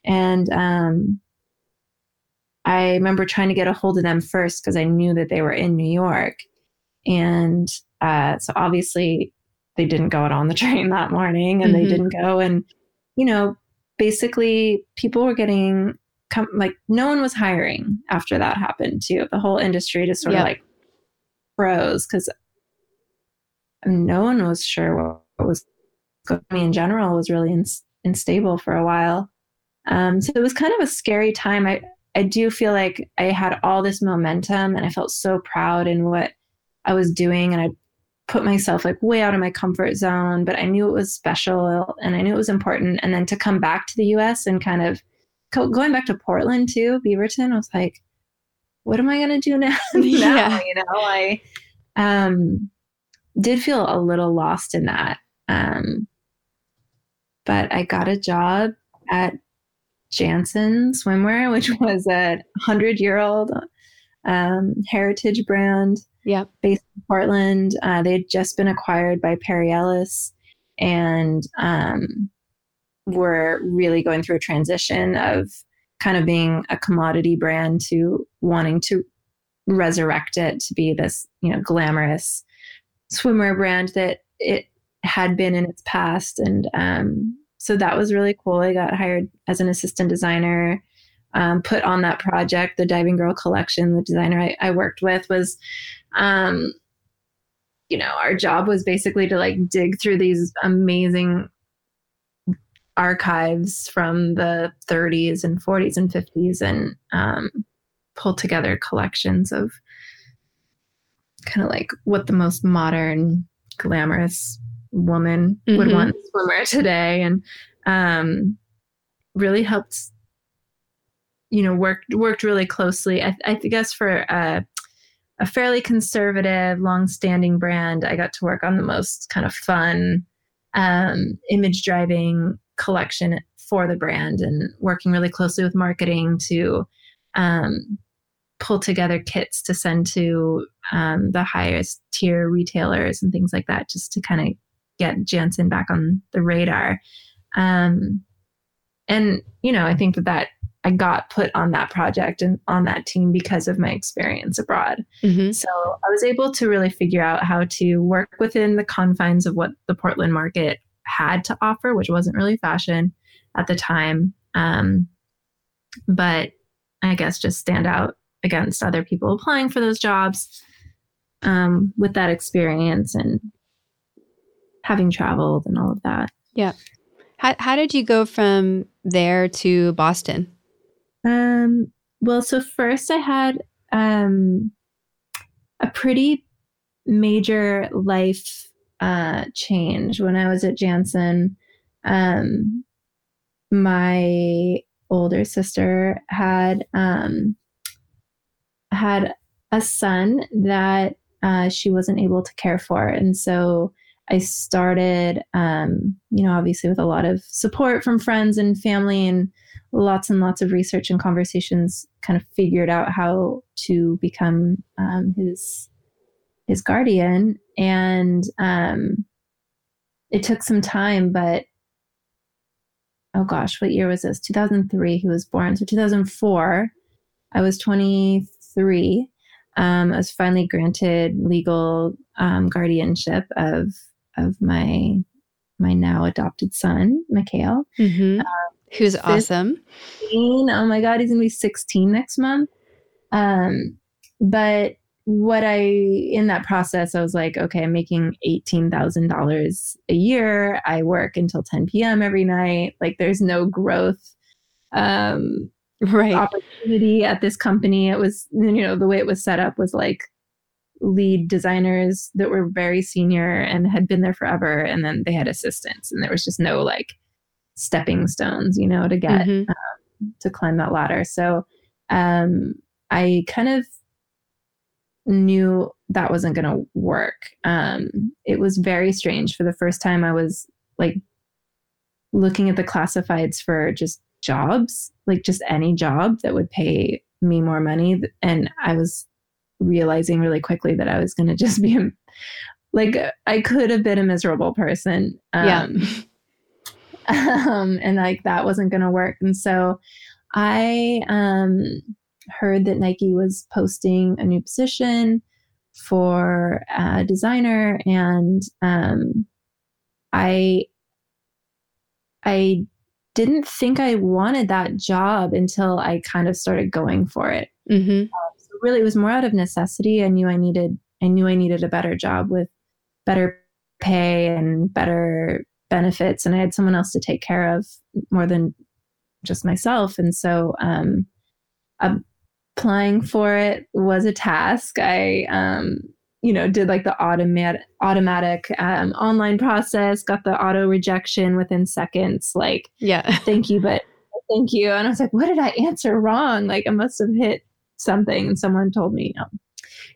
and um, I remember trying to get a hold of them first because I knew that they were in New York. And uh, so obviously they didn't go out on the train that morning and mm-hmm. they didn't go. And, you know, basically people were getting com- like no one was hiring after that happened too. The whole industry just sort yep. of like froze because no one was sure what, what was going on in general was really in- unstable for a while. Um, so it was kind of a scary time. I, I do feel like I had all this momentum and I felt so proud in what I was doing and I put myself like way out of my comfort zone, but I knew it was special and I knew it was important. And then to come back to the US and kind of going back to Portland too, Beaverton, I was like, what am I going to do now? now? Yeah. You know, I um, did feel a little lost in that. Um, but I got a job at Jantzen Swimwear, which was a hundred year old um, heritage brand. Yeah, based in Portland. Uh, they had just been acquired by Perry Ellis, and um, were really going through a transition of kind of being a commodity brand to wanting to resurrect it to be this you know glamorous swimwear brand that it had been in its past and um, so that was really cool. I got hired as an assistant designer, um, put on that project, the Diving Girl collection. The designer I, I worked with was, um, you know, our job was basically to like dig through these amazing archives from the 30s and 40s and 50s and um, pull together collections of kind of like what the most modern, glamorous woman mm-hmm. would want swimwear today and um, really helped you know worked worked really closely i, I guess for a, a fairly conservative long-standing brand i got to work on the most kind of fun um, image driving collection for the brand and working really closely with marketing to um, pull together kits to send to um, the highest tier retailers and things like that just to kind of get Jantzen back on the radar. Um, and, you know, I think that that I got put on that project and on that team because of my experience abroad. Mm-hmm. So I was able to really figure out how to work within the confines of what the Portland market had to offer, which wasn't really fashion at the time. Um, but I guess just stand out against other people applying for those jobs um, with that experience and having traveled and all of that. Yeah. How, how did you go from there to Boston? Um, well, so first I had um, a pretty major life uh, change when I was at Jantzen. Um, my older sister had um, had a son that uh, she wasn't able to care for, and so I started, um, you know, obviously with a lot of support from friends and family and lots and lots of research and conversations, kind of figured out how to become um, his his guardian. And um, it took some time, but oh gosh, what year was this? 2003. He was born. So 2004. I was 23. Um, I was finally granted legal um, guardianship of of my my now adopted son, Mikhail, mm-hmm. Who's 15. awesome. Oh my God, he's gonna be 16 next month. Um, but what I in that process, I was like, okay, I'm making eighteen thousand dollars a year. I work until 10 p.m. every night. Like there's no growth um right opportunity at this company. It was you know, the way it was set up was like lead designers that were very senior and had been there forever and then they had assistants and there was just no like stepping stones, you know, to get mm-hmm. um, to climb that ladder. So um I kind of knew that wasn't going to work. Um, it was very strange. For the first time, I was like looking at the classifieds for just jobs, like just any job that would pay me more money. And I was realizing really quickly that I was going to just be a, like, I could have been a miserable person. Um, yeah. Um, and like that wasn't going to work. And so I, um, heard that Nike was posting a new position for a designer, and um, I I didn't think I wanted that job until I kind of started going for it. Mm-hmm. Um, so really, it was more out of necessity. I knew I needed I knew I needed a better job with better pay and better benefits, and I had someone else to take care of more than just myself. And so, um, applying for it was a task. I, um, you know, did like the automatic automatic um, online process, got the auto rejection within seconds. Like, yeah, thank you, but thank you. And I was like, what did I answer wrong? Like, I must have hit something. And someone told me, you know,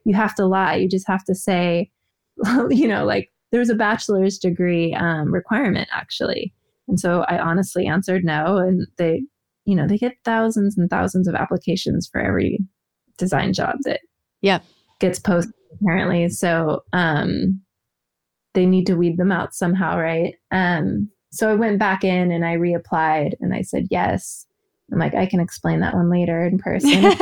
you have to lie. You just have to say, you know, like there's a bachelor's degree um, requirement actually. And so I honestly answered no, and they you know, they get thousands and thousands of applications for every design job that yeah gets posted apparently. So um they need to weed them out somehow, right? Um so I went back in and I reapplied and I said yes. I'm like, I can explain that one later in person.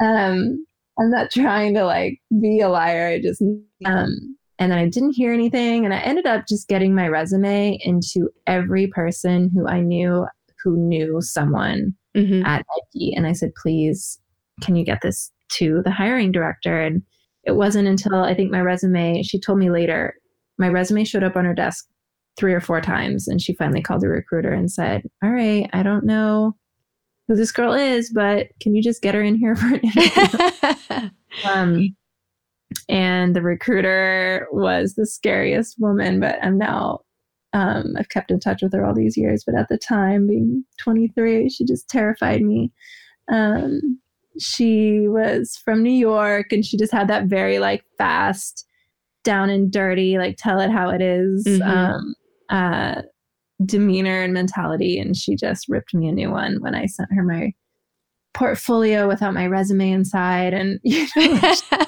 um I'm not trying to like be a liar. I just um and then I didn't hear anything. And I ended up just getting my resume into every person who I knew who knew someone mm-hmm. at Nike. And I said, please, can you get this to the hiring director? And it wasn't until I think my resume, she told me later, my resume showed up on her desk three or four times. And she finally called the recruiter and said, All right, I don't know who this girl is, but can you just get her in here for an interview? um, and the recruiter was the scariest woman but i'm now um, i've kept in touch with her all these years but at the time being 23 she just terrified me um, she was from new york and she just had that very like fast down and dirty like tell it how it is, mm-hmm. um, uh, demeanor and mentality and she just ripped me a new one when i sent her my portfolio without my resume inside and you know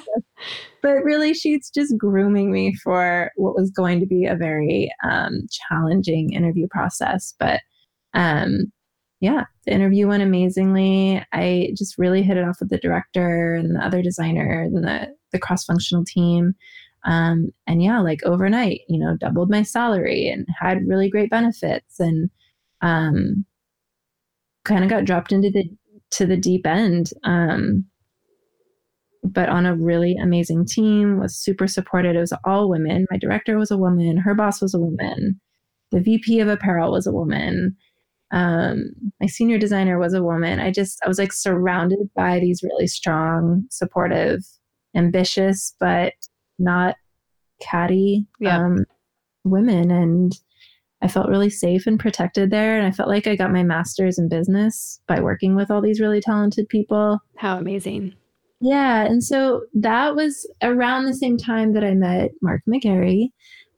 but really she's just grooming me for what was going to be a very um, challenging interview process but um, yeah the interview went amazingly. I just really hit it off with the director and the other designer and the, the cross-functional team um, and yeah like overnight you know doubled my salary and had really great benefits and um, kind of got dropped into the to the deep end um, but on a really amazing team, was super supported. It was all women. My director was a woman, her boss was a woman, the VP of apparel was a woman. Um, my senior designer was a woman. I just I was like surrounded by these really strong, supportive, ambitious, but not catty yeah. um, women. And I felt really safe and protected there. And I felt like I got my master's in business by working with all these really talented people. How amazing. Yeah. And so that was around the same time that I met Mark McGarry.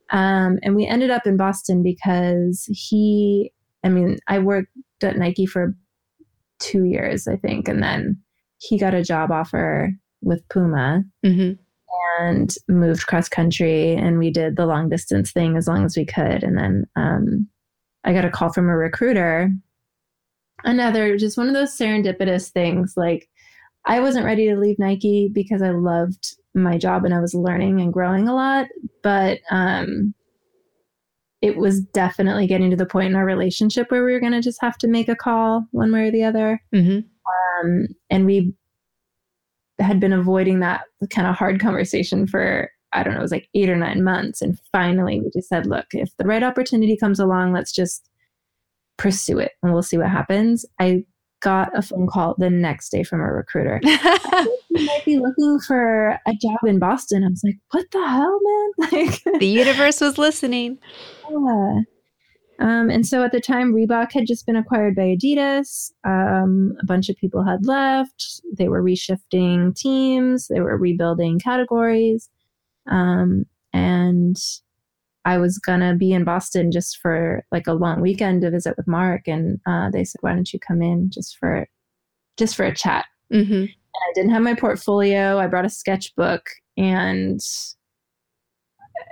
Um, and we ended up in Boston because he, I mean, I worked at Nike for two years, I think. And then he got a job offer with Puma mm-hmm. And moved cross country. And we did the long distance thing as long as we could. And then um, I got a call from a recruiter. Another, just one of those serendipitous things like, I wasn't ready to leave Nike because I loved my job and I was learning and growing a lot. But um, it was definitely getting to the point in our relationship where we were going to just have to make a call one way or the other. Mm-hmm. Um, and we had been avoiding that kind of hard conversation for I don't know, it was like eight or nine months. And finally, we just said, look, if the right opportunity comes along, let's just pursue it and we'll see what happens. I got a phone call the next day from a recruiter. you might be looking for a job in Boston. I was like, what the hell, man? Like the universe was listening. Yeah. Um, and so at the time, Reebok had just been acquired by Adidas. Um, a bunch of people had left. They were reshifting teams. They were rebuilding categories. Um, and I was gonna be in Boston just for like a long weekend to visit with Mark, and uh, they said, "Why don't you come in just for just for a chat?" Mm-hmm. And I didn't have my portfolio. I brought a sketchbook, and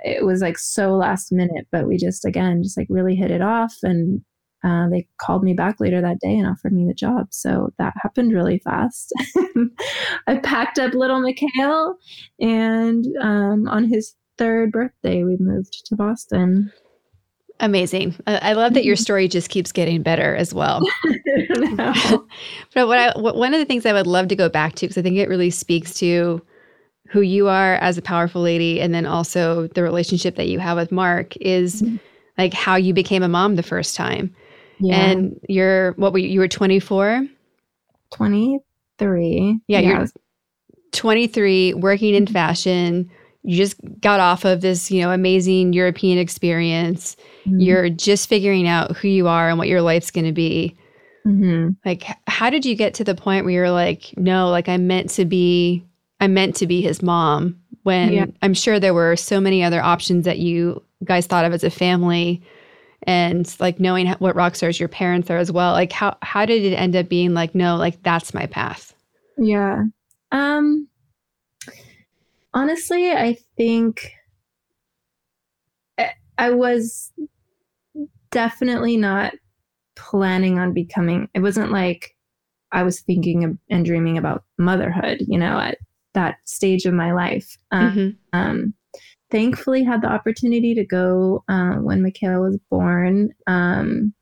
it was like so last minute, but we just again just like really hit it off, and uh, they called me back later that day and offered me the job. So that happened really fast. I packed up little Mikhail, and um, on his third birthday, we moved to Boston. Amazing. I love that your mm-hmm. story just keeps getting better as well. but what I, what, one of the things I would love to go back to, because I think it really speaks to who you are as a powerful lady, and then also the relationship that you have with Mark, is mm-hmm. like how you became a mom the first time. Yeah. And you're, what were you, you were 24? 23. Yeah, yeah, you're 23, working in fashion you just got off of this, you know, amazing European experience. Mm-hmm. You're just figuring out who you are and what your life's going to be. Mm-hmm. Like, how did you get to the point where you're like, no, like I'm meant to be, I'm meant to be his mom? When yeah. I'm sure there were so many other options that you guys thought of as a family, and like knowing what rock stars your parents are as well. Like, how how did it end up being like, no, like that's my path? Yeah. Um honestly, I think I was definitely not planning on becoming, it wasn't like I was thinking and dreaming about motherhood, you know, at that stage of my life. Um, mm-hmm. um, thankfully, had the opportunity to go uh, when Mikhail was born. Um,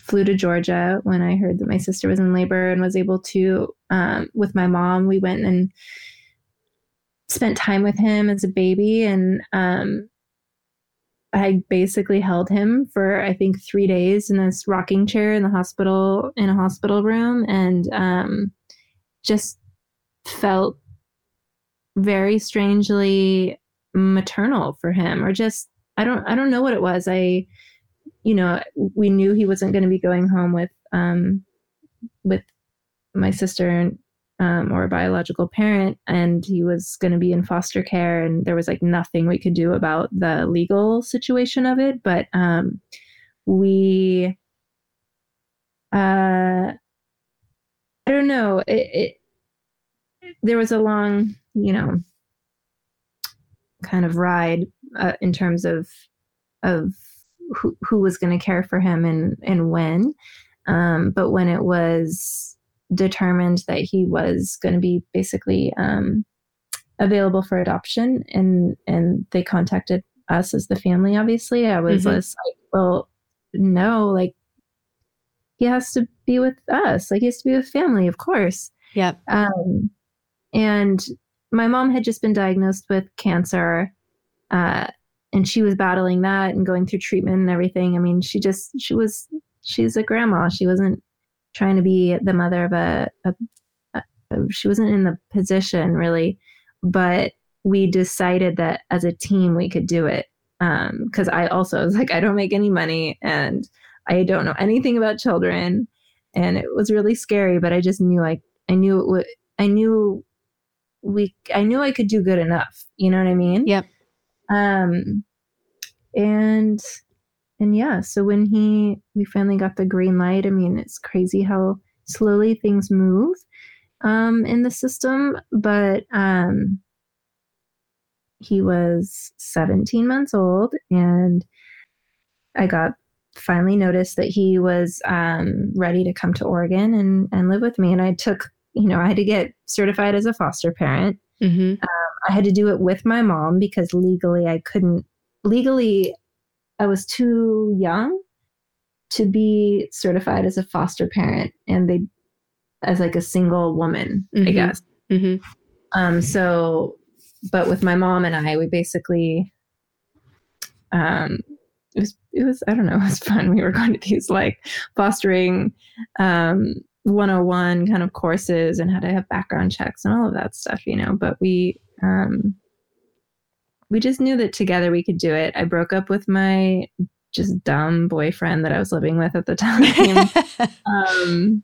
flew to Georgia when I heard that my sister was in labor and was able to, um, with my mom, we went and spent time with him as a baby and um, I basically held him for I think three days in this rocking chair in the hospital in a hospital room and um, just felt very strangely maternal for him or just I don't I don't know what it was. I you know we knew he wasn't going to be going home with um with my sister and um, or a biological parent and he was going to be in foster care and there was like nothing we could do about the legal situation of it. But um, we uh, i don't know. It, it, there was a long you know kind of ride uh, in terms of of who, who was going to care for him and and when um, but when it was determined that he was going to be basically um, available for adoption, and and they contacted us as the family. Obviously, I was mm-hmm. like, well, no, like he has to be with us. Like he has to be with family, of course. Yep. Um, and my mom had just been diagnosed with cancer. Uh, and she was battling that and going through treatment and everything. I mean, she just, she was, she's a grandma. She wasn't trying to be the mother of a, a, a she wasn't in the position really, but we decided that as a team we could do it. Because um, I also was like, I don't make any money and I don't know anything about children, and it was really scary. But I just knew like I knew it would. I knew we. I knew I could do good enough. You know what I mean? Yep. Um, and and yeah, so when he we finally got the green light, I mean, it's crazy how slowly things move um, in the system, but um, he was 17 months old, and I got finally noticed that he was um, ready to come to Oregon and and live with me, and I took you know I had to get certified as a foster parent. Mm-hmm. Um, I had to do it with my mom because legally I couldn't legally I was too young to be certified as a foster parent and they as like a single woman, mm-hmm. I guess. Mm-hmm. Um, so, but with my mom and I, we basically, um, it was, it was, I don't know, it was fun. We were going to these like fostering, um, 101 kind of courses and how to have background checks and all of that stuff, you know, but we, um, we just knew that together we could do it. I broke up with my just dumb boyfriend that I was living with at the time. um,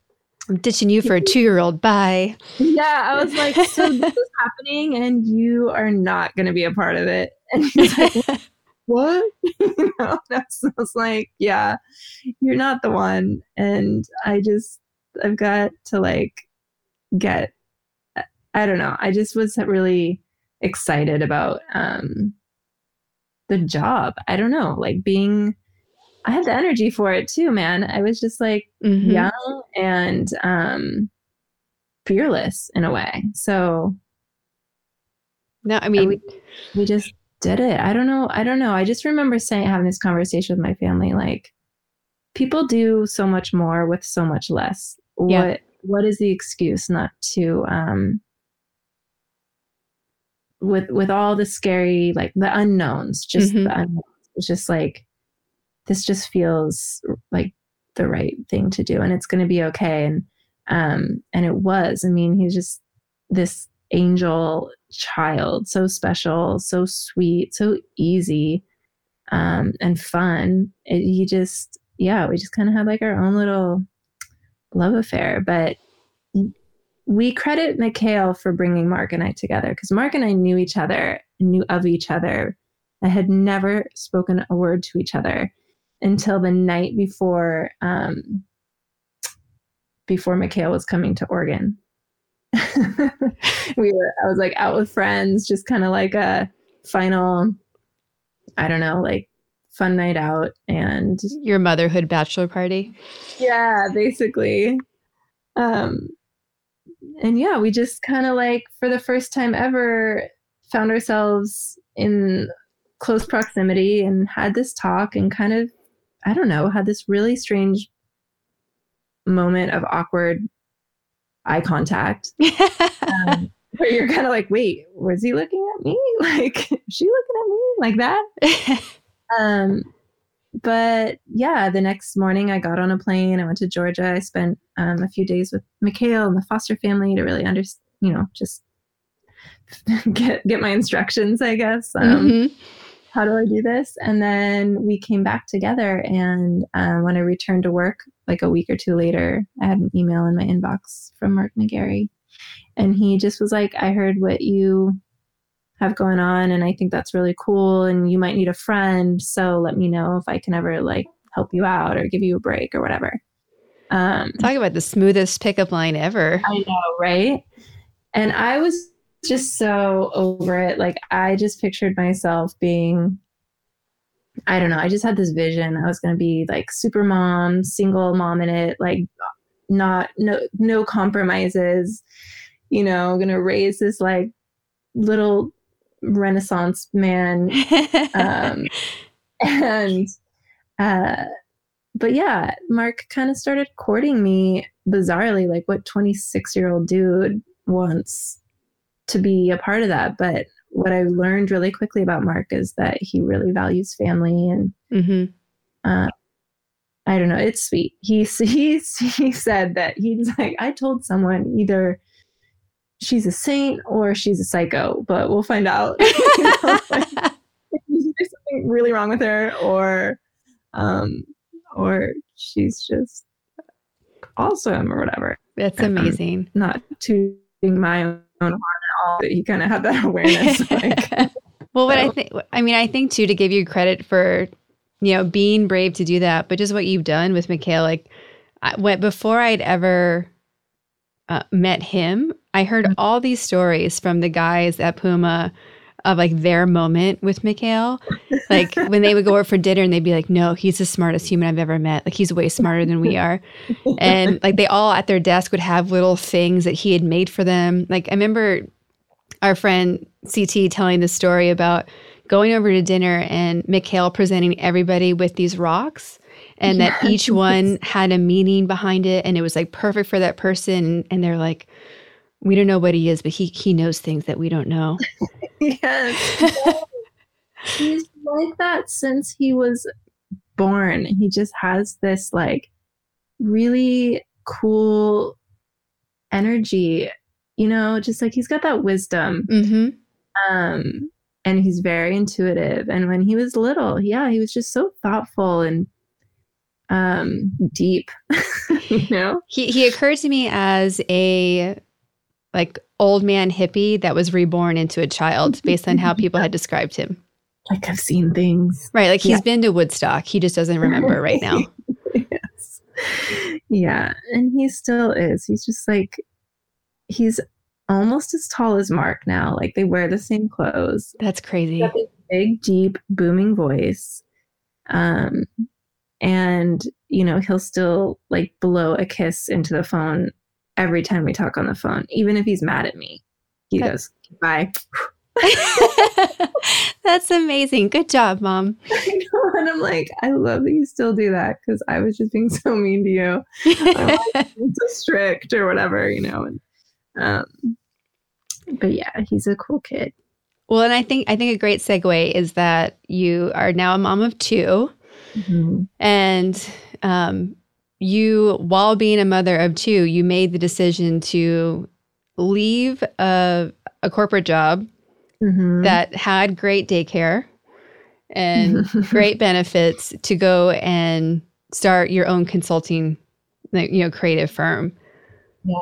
I'm ditching you for a two year old. Bye. Yeah, I was like, so this is happening and you are not going to be a part of it. And he's like, what? you know, that's, I was like, yeah, you're not the one. And I just, I've got to like get, I don't know. I just was really excited about um, the job. I don't know, like being I had the energy for it too, man. I was just like mm-hmm. young and um fearless in a way. So No, I mean we, we just did it. I don't know. I don't know. I just remember saying having this conversation with my family like people do so much more with so much less. Yeah. What what is the excuse not to um with with all the scary like the unknowns just mm-hmm. the unknowns it's just like this just feels like the right thing to do and it's going to be okay and um and it was i mean he's just this angel child so special so sweet so easy um and fun it, he just yeah we just kind of had like our own little love affair but we credit Mikhail for bringing Mark and I together because Mark and I knew each other, knew of each other. I had never spoken a word to each other until the night before um, before Mikhail was coming to Oregon. we were I was like out with friends, just kind of like a final, I don't know, like fun night out and your motherhood bachelor party. Yeah, basically. Um and yeah, we just kind of like for the first time ever found ourselves in close proximity and had this talk and kind of I don't know, had this really strange moment of awkward eye contact. um, where you're kind of like, wait, was he looking at me? Like, is she looking at me like that? um, but yeah, the next morning I got on a plane. I went to Georgia. I spent um, a few days with Mikhail and the foster family to really understand, you know, just get get my instructions, I guess. Um, mm-hmm. How do I do this? And then we came back together. And uh, when I returned to work, like a week or two later, I had an email in my inbox from Mark McGarry, and he just was like, "I heard what you have going on and I think that's really cool and you might need a friend so let me know if I can ever like help you out or give you a break or whatever. Um talk about the smoothest pickup line ever. I know, right? And I was just so over it. Like I just pictured myself being I don't know, I just had this vision. I was going to be like super mom, single mom in it, like not no no compromises, you know, going to raise this like little Renaissance man. um, and, uh, but yeah, Mark kind of started courting me bizarrely, like what 26 year old dude wants to be a part of that. But what I learned really quickly about Mark is that he really values family and, mm-hmm. uh, I don't know. It's sweet. He he he said that he's like I told someone either she's a saint or she's a psycho, but we'll find out. you know, like, there's something really wrong with her, or um, or she's just awesome or whatever. That's amazing. I'm not tooting my own horn at all, but he kind of have that awareness. like, well, what so. I think, I mean, I think too, to give you credit for, you know, being brave to do that, but just what you've done with Mikhail, like, I, what before I'd ever uh, met him, I heard mm-hmm. all these stories from the guys at Puma of like their moment with Mikhail. Like when they would go over for dinner and they'd be like, no, he's the smartest human I've ever met. Like he's way smarter than we are. And like they all at their desk would have little things that he had made for them. Like I remember our friend CT telling the story about going over to dinner and Mikhail presenting everybody with these rocks and that each one had a meaning behind it and it was like perfect for that person. And they're like, We don't know what he is, but he he knows things that we don't know. yes. He's like that since he was born. He just has this like really cool energy, you know, just like he's got that wisdom. Mm-hmm. Um, and he's very intuitive. And when he was little, yeah, he was just so thoughtful and um deep, you know? He he occurred to me as a like old man hippie that was reborn into a child based on how people had described him. Like I've seen things. Right. Like he's yeah. been to Woodstock. He just doesn't remember right now. yes. Yeah. And he still is. He's just like, he's almost as tall as Mark now. Like they wear the same clothes. That's crazy. big, deep, booming voice. Um, and you know he'll still like blow a kiss into the phone every time we talk on the phone, even if he's mad at me. He goes, "Bye." That's amazing. Good job, mom. I know, and I'm like, I love that you still do that because I was just being so mean to you. I'm like, so strict or whatever, you know. And um, but yeah, he's a cool kid. Well, and I think I think a great segue is that you are now a mom of 2 mm-hmm. and um, you, while being a mother of two, you made the decision to leave a, a corporate job mm-hmm. that had great daycare and great benefits to go and start your own consulting, you know, creative firm. Yeah.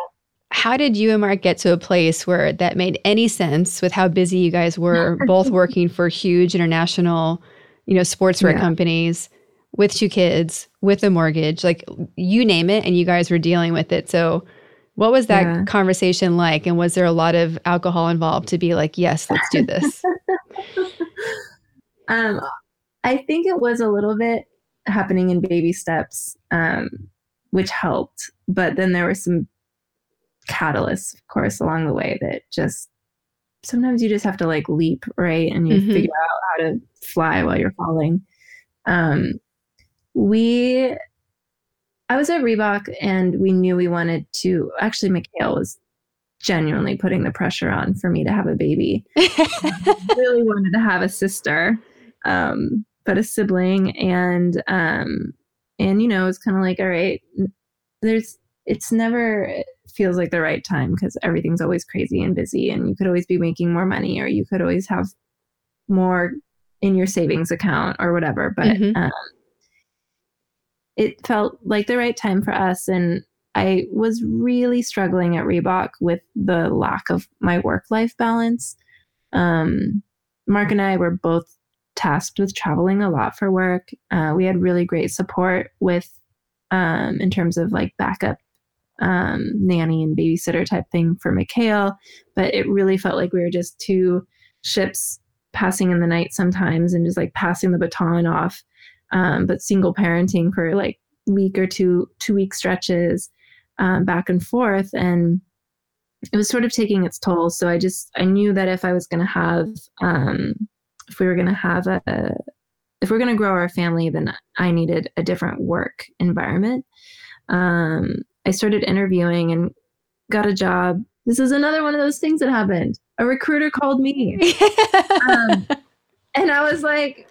How did you and Mark get to a place where that made any sense with how busy you guys were, both working for huge international, you know, sportswear yeah. companies with two kids, with a mortgage, like you name it, and you guys were dealing with it. So what was that yeah. conversation like? And was there a lot of alcohol involved to be like, yes, let's do this? um, I think it was a little bit happening in baby steps, um, which helped. But then there were some catalysts, of course, along the way that just sometimes you just have to like leap, right? And you mm-hmm. figure out how to fly while you're falling. Um, we I was at Reebok and we knew we wanted to actually Mikhail was genuinely putting the pressure on for me to have a baby. really wanted to have a sister, um, but a sibling and um and you know, it's kind of like, all right, there's it's never feels like the right time because everything's always crazy and busy and you could always be making more money or you could always have more in your savings account or whatever. But mm-hmm. um, it felt like the right time for us. And I was really struggling at Reebok with the lack of my work life balance. Um, Mark and I were both tasked with traveling a lot for work. Uh, we had really great support with, um, in terms of like backup um, nanny and babysitter type thing for Mikhail, but it really felt like we were just two ships passing in the night sometimes and just like passing the baton off um, but single parenting for like week or two two week stretches um, back and forth and it was sort of taking its toll. So i just i knew that if i was going to have um, if we were going to have a if we're going to grow our family then i needed a different work environment. Um, i started interviewing and got a job. This is another one of those things that happened. A recruiter called me. Um, and i was like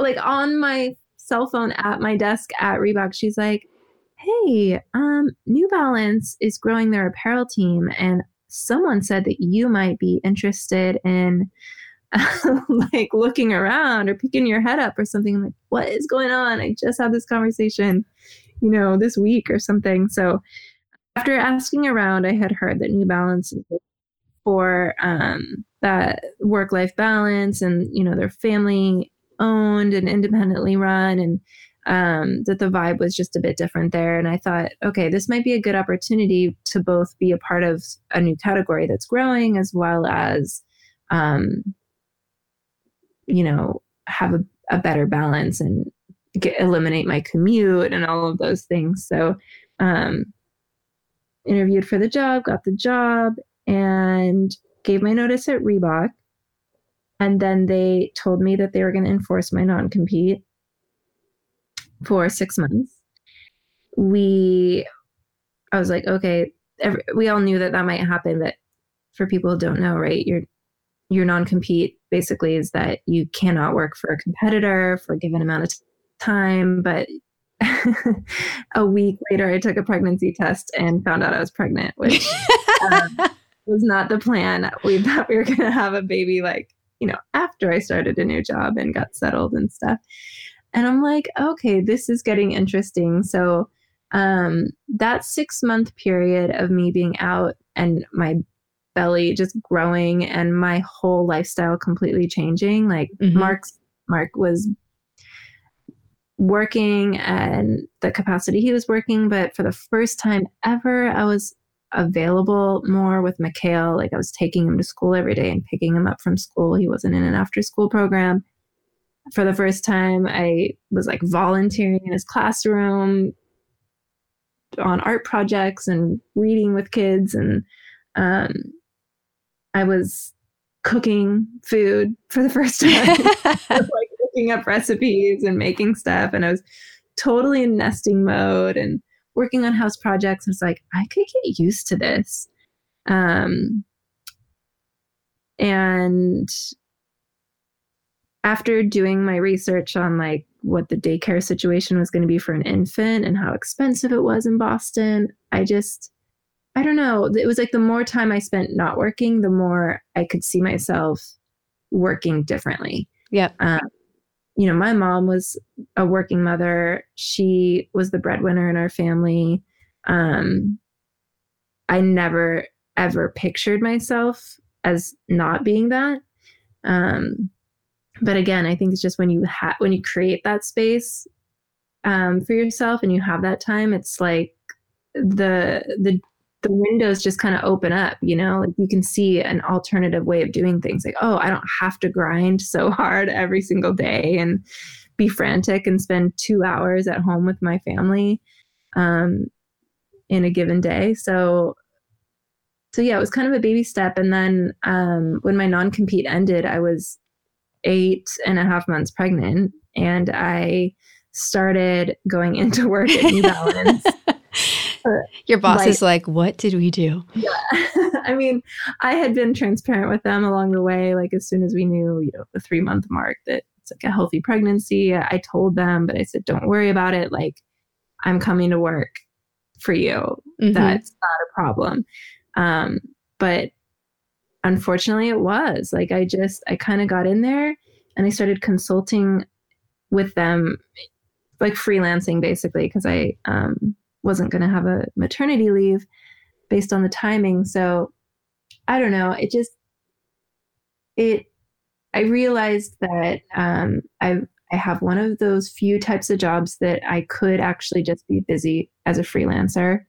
like on my cell phone at my desk at Reebok, she's like, "Hey, um, New Balance is growing their apparel team, and someone said that you might be interested in." like looking around or picking your head up or something. I'm like what is going on? I just had this conversation you know this week or something. So after asking around i had heard that new balance for um, that work life balance and you know their family owned and independently run and um, that the vibe was just a bit different there. And I thought, okay, this might be a good opportunity to both be a part of a new category that's growing as well as, um, you know, have a, a better balance and get, eliminate my commute and all of those things. So, um, interviewed for the job, got the job, and gave my notice at Reebok. And then they told me that they were going to enforce my non compete for six months. We, I was like, okay, every, we all knew that that might happen, but for people who don't know, right, your your non-compete basically is that you cannot work for a competitor for a given amount of time, but a week later, I took a pregnancy test and found out I was pregnant, which um, was not the plan. We thought we were going to have a baby like, you know, after I started a new job and got settled and stuff. And I'm like, okay, this is getting interesting. So, um, that six month period of me being out and my belly just growing and my whole lifestyle completely changing, like mm-hmm. Mark's Mark was working and the capacity he was working, but for the first time ever, I was available more with Mikhail. Like I was taking him to school every day and picking him up from school. He wasn't in an after school program. For the first time, I was like volunteering in his classroom on art projects and reading with kids. And um, I was cooking food for the first time, like looking up recipes and making stuff. And I was totally in nesting mode and working on house projects. It's like, I could get used to this. Um, and after doing my research on like what the daycare situation was going to be for an infant and how expensive it was in Boston, I just, I don't know. It was like the more time I spent not working, the more I could see myself working differently. Yeah. Um, you know, my mom was a working mother. She was the breadwinner in our family. Um, I never ever pictured myself as not being that. Um, but again, I think it's just when you have when you create that space um, for yourself and you have that time, it's like the the the windows just kind of open up, you know, like you can see an alternative way of doing things. Like, oh, I don't have to grind so hard every single day and be frantic and spend two hours at home with my family um, in a given day. So, so yeah, it was kind of a baby step. And then um, when my non compete ended, I was eight and a half months pregnant, and I started going into work at New Balance. Your boss like, is like, what did we do? Yeah. I mean, I had been transparent with them along the way. Like as soon as we knew, you know, the three month mark that it's like a healthy pregnancy, I told them, but I said, don't worry about it. Like I'm coming to work for you. Mm-hmm. That's not a problem. Um, but unfortunately it was like, I just, I kind of got in there and I started consulting with them like freelancing basically because I um, wasn't going to have a maternity leave based on the timing. So I don't know. It just, it, I realized that um, I, I have one of those few types of jobs that I could actually just be busy as a freelancer,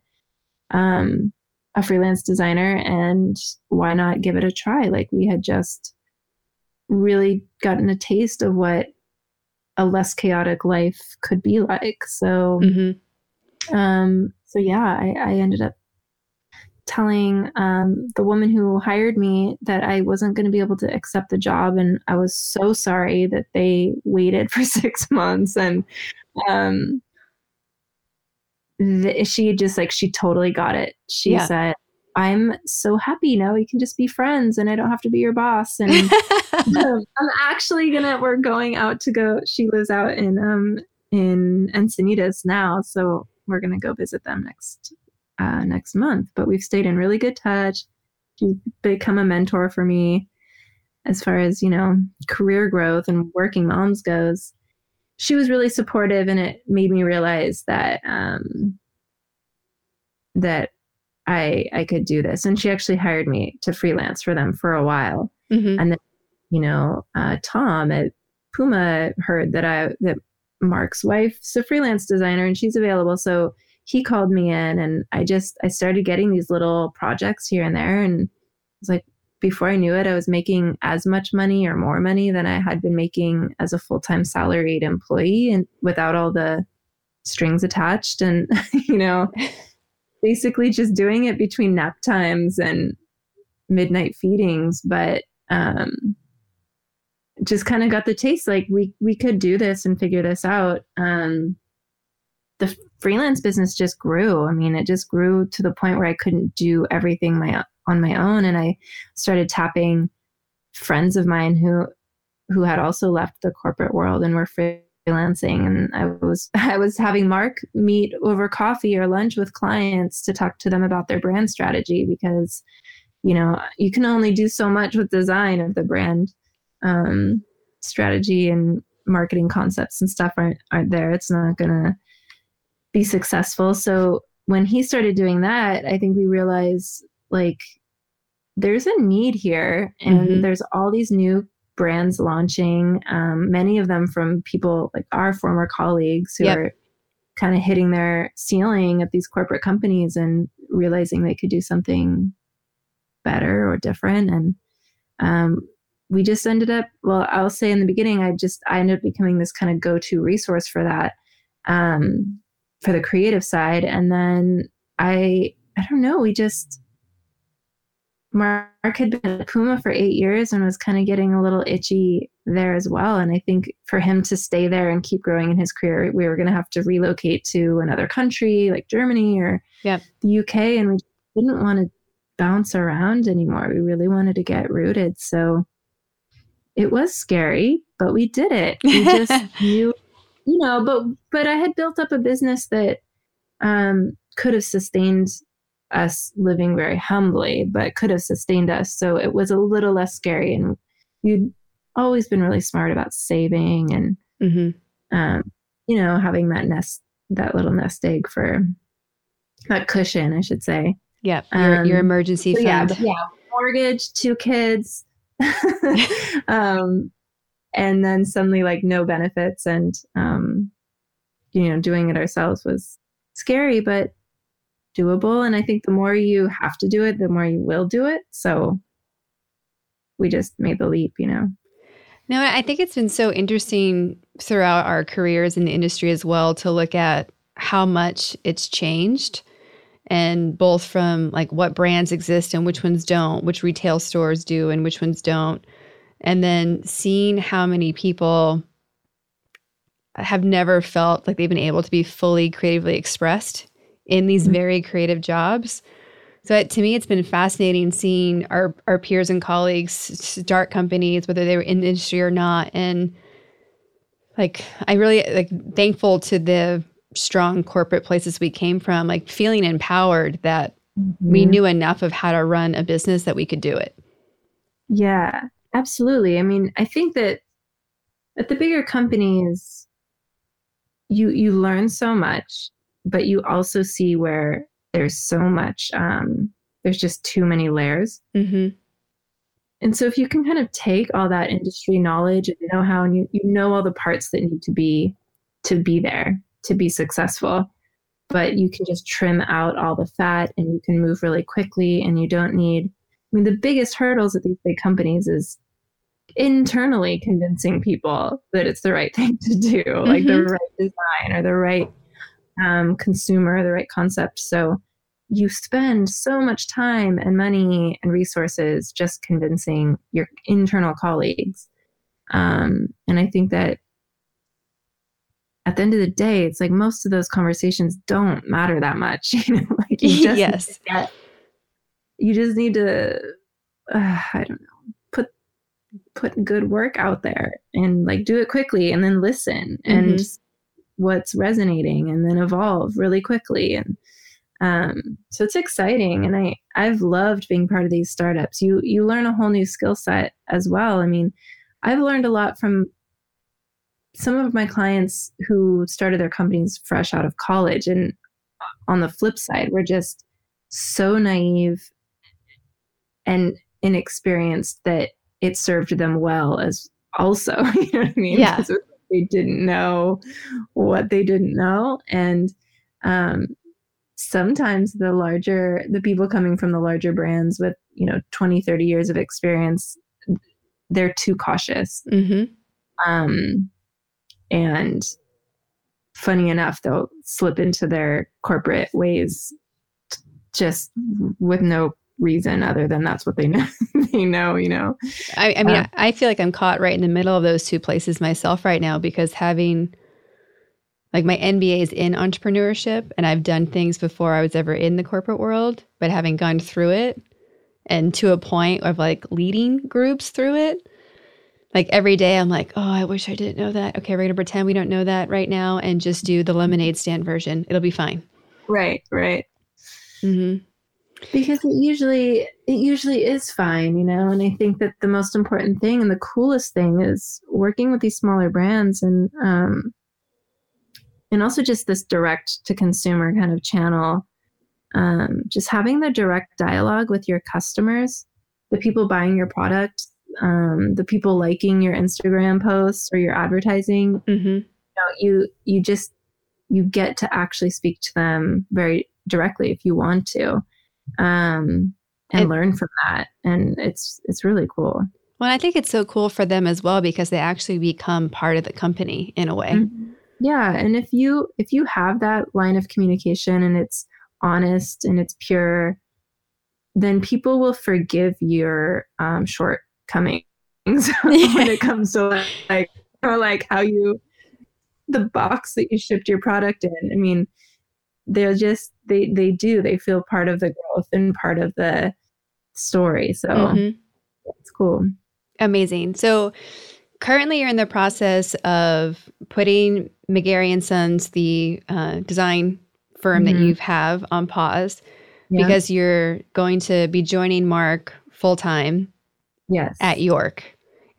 um, a freelance designer, and why not give it a try? Like we had just really gotten a taste of what a less chaotic life could be like. So, mm-hmm. Um, so yeah, I, I ended up telling um, the woman who hired me that I wasn't going to be able to accept the job, and I was so sorry that they waited for six months. And um, the, she just like she totally got it. She yeah. said, "I'm so happy now. We can just be friends, and I don't have to be your boss." And um, I'm actually gonna. We're going out to go. She lives out in um in Encinitas now, so we're going to go visit them next uh, next month. But we've stayed in really good touch. She's become a mentor for me as far as you know career growth and working moms goes. She was really supportive, and it made me realize that um, that I I could do this. And she actually hired me to freelance for them for a while, mm-hmm. and then you know uh, Tom at Puma heard that I that Mark's wife's a freelance designer and she's available. So he called me in and I just I started getting these little projects here and there and it was like before I knew it, I was making as much money or more money than I had been making as a full-time salaried employee and without all the strings attached and you know basically just doing it between nap times and midnight feedings but um just kind of got the taste like we we could do this and figure this out um the freelance business just grew. I mean, it just grew to the point where I couldn't do everything my on my own, and I started tapping friends of mine who who had also left the corporate world and were freelancing and I was I was having Mark meet over coffee or lunch with clients to talk to them about their brand strategy because you know you can only do so much with design of the brand um, strategy and marketing concepts and stuff aren't aren't there it's not gonna be successful so when he started doing that I think we realized like there's a need here and mm-hmm. there's all these new brands launching, um, many of them from people like our former colleagues who yep. are kind of hitting their ceiling at these corporate companies and realizing they could do something better or different. And um, we just ended up, well, I'll say in the beginning, I just, I ended up becoming this kind of go to resource for that, um, for the creative side. And then I, I don't know, we just, Mark had been at Puma for eight years and was kind of getting a little itchy there as well. And I think for him to stay there and keep growing in his career, we were going to have to relocate to another country like Germany or yep. the UK. And we didn't want to bounce around anymore. We really wanted to get rooted. So it was scary, but we did it. We just knew, you know, but, but I had built up a business that um, could have sustained us living very humbly, but could have sustained us. So it was a little less scary. And you'd always been really smart about saving and, mm-hmm. um, you know, having that nest, that little nest egg for that cushion, I should say. Yeah. Your, um, your emergency fund. Yeah, yeah. Mortgage, two kids. um, and then suddenly like no benefits and, um, you know, doing it ourselves was scary, but doable. And I think the more you have to do it, the more you will do it. So we just made the leap, you know. No, I think it's been so interesting throughout our careers in the industry as well to look at how much it's changed and both from like what brands exist and which ones don't, which retail stores do and which ones don't. And then seeing how many people have never felt like they've been able to be fully creatively expressed in these mm-hmm. very creative jobs. So to me, it's been fascinating seeing our, our peers and colleagues start companies, whether they were in the industry or not. And like, I really like thankful to the strong corporate places we came from, like feeling empowered that mm-hmm. we knew enough of how to run a business that we could do it. Yeah, absolutely. I mean, I think that at the bigger companies, you you learn so much but you also see where there's so much um, there's just too many layers mm-hmm. and so if you can kind of take all that industry knowledge and know how and you, you know all the parts that need to be to be there to be successful but you can just trim out all the fat and you can move really quickly and you don't need i mean the biggest hurdles at these big companies is internally convincing people that it's the right thing to do mm-hmm. like the mm-hmm. right design or the right um, consumer, the right concept. So you spend so much time and money and resources just convincing your internal colleagues. Um, and I think that at the end of the day, it's like most of those conversations don't matter that much. You know, like you just yes. Get, you just need to, uh, I don't know, put put good work out there and like do it quickly and then listen mm-hmm. and what's resonating and then evolve really quickly and um, so it's exciting and i i've loved being part of these startups you you learn a whole new skill set as well i mean i've learned a lot from some of my clients who started their companies fresh out of college and on the flip side we're just so naive and inexperienced that it served them well as also you know what i mean? Yeah. They didn't know what they didn't know. And um, sometimes the larger the people coming from the larger brands with you know 20 30 years of experience they're too cautious. Mm-hmm. um, and funny enough they'll slip into their corporate ways just with no reason other than that's what they know they know you know? I, I mean uh, I, I feel like i'm caught right in the middle of those two places myself right now because having like my MBA is in entrepreneurship and I've done things before I was ever in the corporate world, but having gone through it and to a point of like leading groups through it, like every day I'm like, oh, I wish I didn't know that. Okay, we're going to pretend we don't know that right now and just do the lemonade stand version. It'll be fine. Right, right. Mm-hmm. Because it usually it usually is fine, you know. And I think that the most important thing and the coolest thing is working with these smaller brands and um, and also just this direct to consumer kind of channel. Um, just having the direct dialogue with your customers, the people buying your product, um, the people liking your Instagram posts or your advertising. Mm-hmm. You, know, you you just you get to actually speak to them very directly if you want to, um, and it, learn from that. And it's it's really cool. Well, I think it's so cool for them as well because they actually become part of the company in a way. Mm-hmm. Yeah, and if you if you have that line of communication and it's honest and it's pure, then people will forgive your um, shortcomings when it comes to like or like how you the box that you shipped your product in. I mean, they're just they they do they feel part of the growth and part of the story. So mm-hmm. it's cool. Amazing. So currently you're in the process of putting McGarry and Sons, the uh, design firm mm-hmm. that you have, on pause yeah. because you're going to be joining Mark full time. Yes. At York,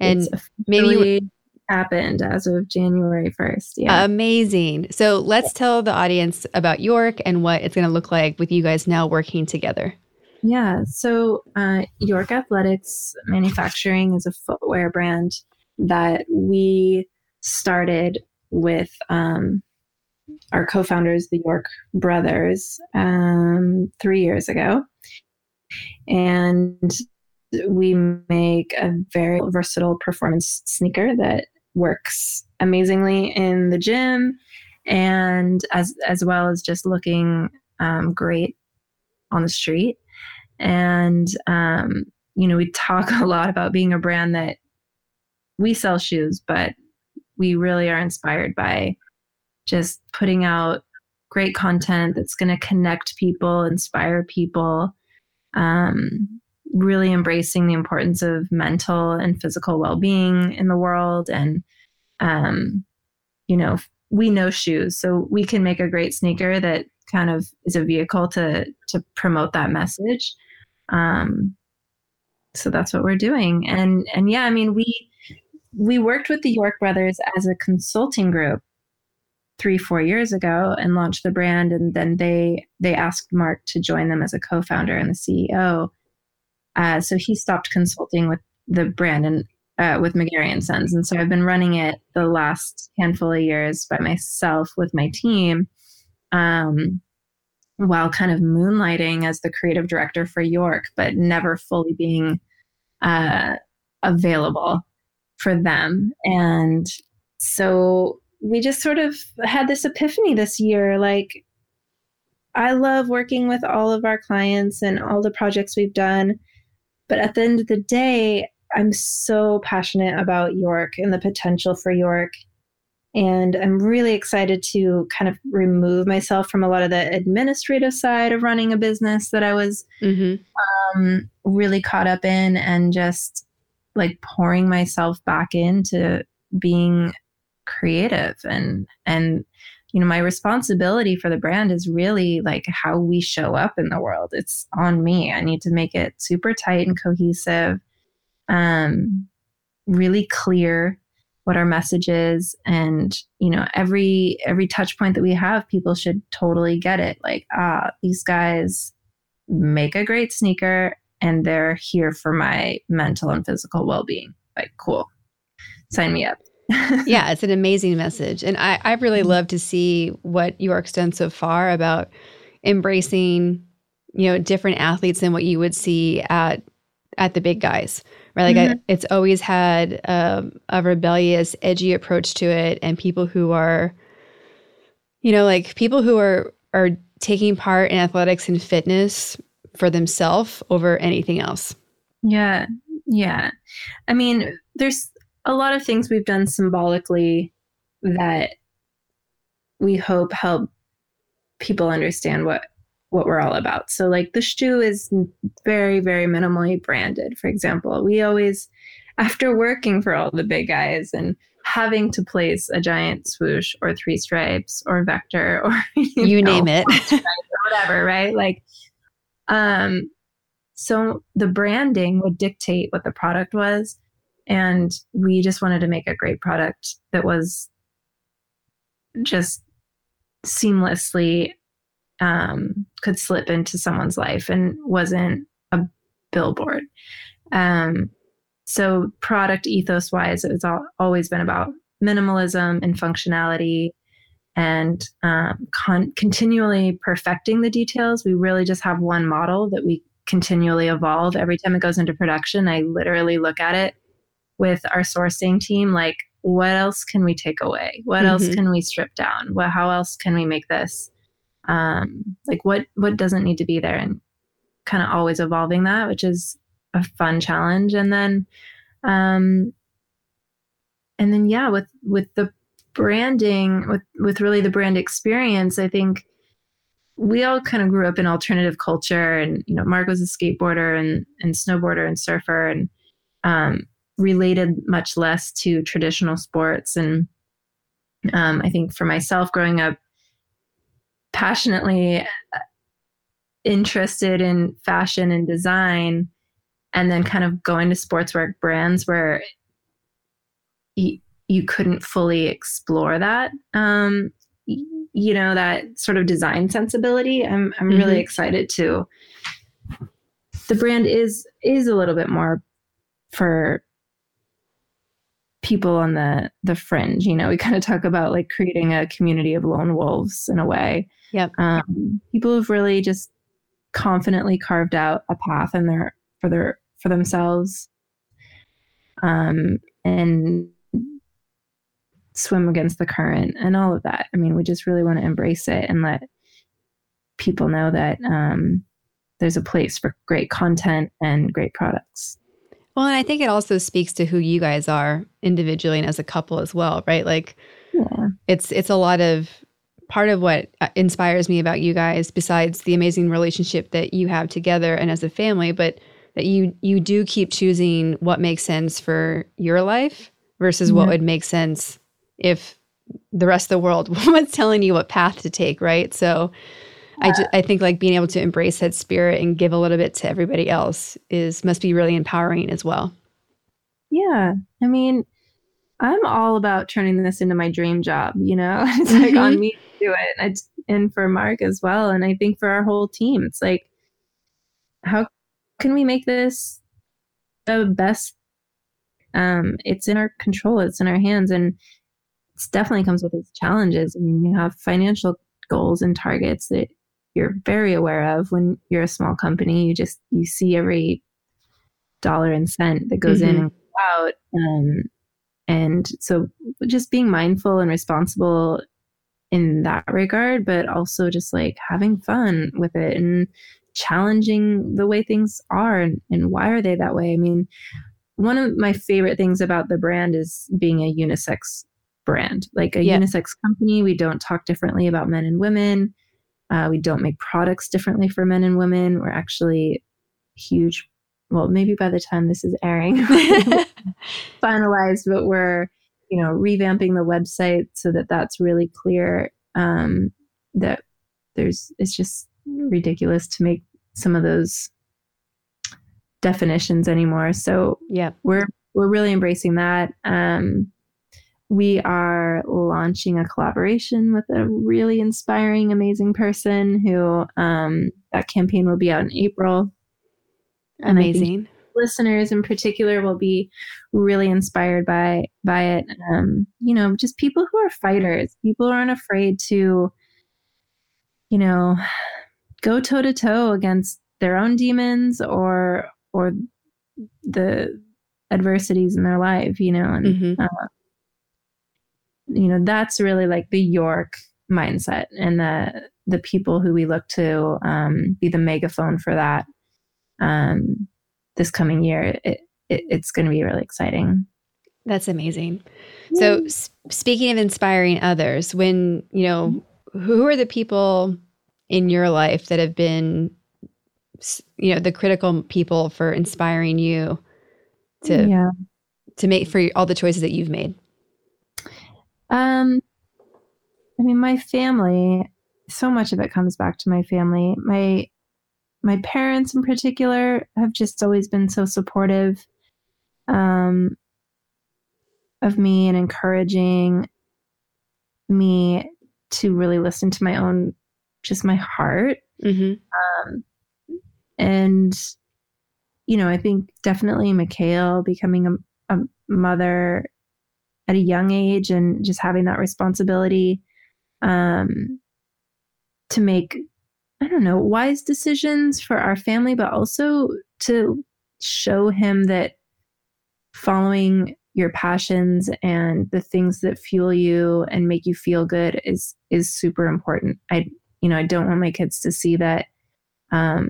and maybe you, happened as of January 1st. Yeah. Amazing. So let's tell the audience about York and what it's going to look like with you guys now working together. Yeah. So uh, York Athletics Manufacturing is a footwear brand that we started with um, our co-founders, the York brothers, um, three years ago, and we make a very versatile performance sneaker that works amazingly in the gym, and as as well as just looking um, great on the street. And um, you know, we talk a lot about being a brand that we sell shoes, but we really are inspired by just putting out great content that's going to connect people, inspire people, um, really embracing the importance of mental and physical well being in the world. And, um, you know, we know shoes, so we can make a great sneaker that kind of is a vehicle to to promote that message. Um, so that's what we're doing, and and yeah, I mean we we worked with the York brothers as a consulting group three four years ago and launched the brand and then they they asked mark to join them as a co-founder and the ceo uh, so he stopped consulting with the brand and uh, with mcgarry and sons and so i've been running it the last handful of years by myself with my team um, while kind of moonlighting as the creative director for york but never fully being uh, available for them. And so we just sort of had this epiphany this year like, I love working with all of our clients and all the projects we've done. But at the end of the day, I'm so passionate about York and the potential for York. And I'm really excited to kind of remove myself from a lot of the administrative side of running a business that I was mm-hmm. um, really caught up in and just like pouring myself back into being creative and and you know my responsibility for the brand is really like how we show up in the world. It's on me. I need to make it super tight and cohesive um really clear what our message is. And you know every every touch point that we have people should totally get it. Like ah these guys make a great sneaker and they're here for my mental and physical well-being. Like cool. Sign me up yeah it's an amazing message and i i really mm-hmm. love to see what york's done so far about embracing you know different athletes than what you would see at at the big guys right like mm-hmm. I, it's always had um, a rebellious edgy approach to it and people who are you know like people who are are taking part in athletics and fitness for themselves over anything else. Yeah. Yeah. I mean, there's a lot of things we've done symbolically that we hope help people understand what what we're all about. So like the shoe is very very minimally branded. For example, we always after working for all the big guys and having to place a giant swoosh or three stripes or vector or you, you know, name it whatever, right? Like um so the branding would dictate what the product was and we just wanted to make a great product that was just seamlessly um, could slip into someone's life and wasn't a billboard. Um, so, product ethos wise, it's all, always been about minimalism and functionality and um, con- continually perfecting the details. We really just have one model that we continually evolve. Every time it goes into production, I literally look at it with our sourcing team like, what else can we take away? What mm-hmm. else can we strip down? What, how else can we make this? Um, like what what doesn't need to be there, and kind of always evolving that, which is a fun challenge. And then, um, and then yeah, with with the branding, with with really the brand experience, I think we all kind of grew up in alternative culture, and you know, Mark was a skateboarder and and snowboarder and surfer, and um, related much less to traditional sports. And um, I think for myself, growing up passionately uh, interested in fashion and design, and then kind of going to sportswear brands where you, you couldn't fully explore that. Um, you know that sort of design sensibility. I'm I'm mm-hmm. really excited to. The brand is is a little bit more for people on the the fringe you know we kind of talk about like creating a community of lone wolves in a way. Yep. Um, people have really just confidently carved out a path in their for their for themselves. Um, and swim against the current and all of that. I mean we just really want to embrace it and let people know that um, there's a place for great content and great products well, and I think it also speaks to who you guys are individually and as a couple as well, right? Like yeah. it's it's a lot of part of what uh, inspires me about you guys besides the amazing relationship that you have together and as a family, but that you you do keep choosing what makes sense for your life versus yeah. what would make sense if the rest of the world was telling you what path to take, right? So I, just, I think like being able to embrace that spirit and give a little bit to everybody else is must be really empowering as well. Yeah. I mean, I'm all about turning this into my dream job, you know? It's like mm-hmm. on me to do it. And, and for Mark as well. And I think for our whole team, it's like, how can we make this the best? Um, it's in our control, it's in our hands. And it definitely comes with its challenges. I mean, you have financial goals and targets that you're very aware of when you're a small company. You just you see every dollar and cent that goes mm-hmm. in and out. Um, and so just being mindful and responsible in that regard, but also just like having fun with it and challenging the way things are and, and why are they that way. I mean, one of my favorite things about the brand is being a unisex brand, like a yeah. unisex company. We don't talk differently about men and women. Uh, we don't make products differently for men and women. We're actually huge. Well, maybe by the time this is airing, finalized, but we're you know revamping the website so that that's really clear. Um, that there's it's just ridiculous to make some of those definitions anymore. So yeah, we're we're really embracing that. Um, we are launching a collaboration with a really inspiring, amazing person who um, that campaign will be out in April. Amazing. listeners in particular will be really inspired by by it. Um, you know, just people who are fighters, people who aren't afraid to, you know, go toe to toe against their own demons or or the adversities in their life. You know, and mm-hmm. uh, you know that's really like the york mindset and the the people who we look to um, be the megaphone for that um, this coming year it, it it's going to be really exciting That's amazing. So, s- speaking of inspiring others, when, you know, who are the people in your life that have been, you know, the critical people for inspiring you to yeah. to make for all the choices that you've made? Um, I mean, my family. So much of it comes back to my family. My my parents, in particular, have just always been so supportive um, of me and encouraging me to really listen to my own, just my heart. hmm Um, and you know, I think definitely Mikhail becoming a, a mother at a young age and just having that responsibility um, to make, I don't know, wise decisions for our family, but also to show him that following your passions and the things that fuel you and make you feel good is is super important. I you know, I don't want my kids to see that um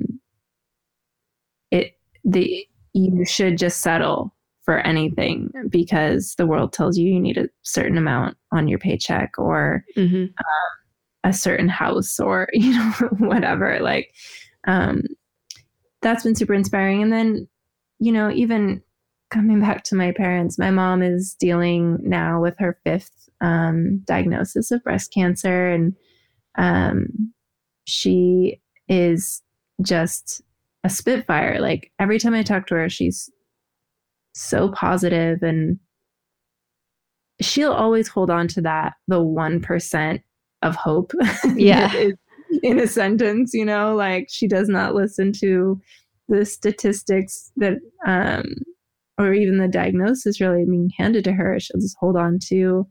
it the you should just settle for anything because the world tells you you need a certain amount on your paycheck or hmm a certain house or you know whatever like um that's been super inspiring. And then you know even coming back to my parents my mom is dealing now with her fifth um, diagnosis of breast cancer. And um, she is just a spitfire. Like every time i talk to her she's so positive and she'll always hold on to that the 1% of hope Yeah. in a sentence you know like she does not listen to the statistics that um or even the diagnosis really being handed to her she'll just hold on to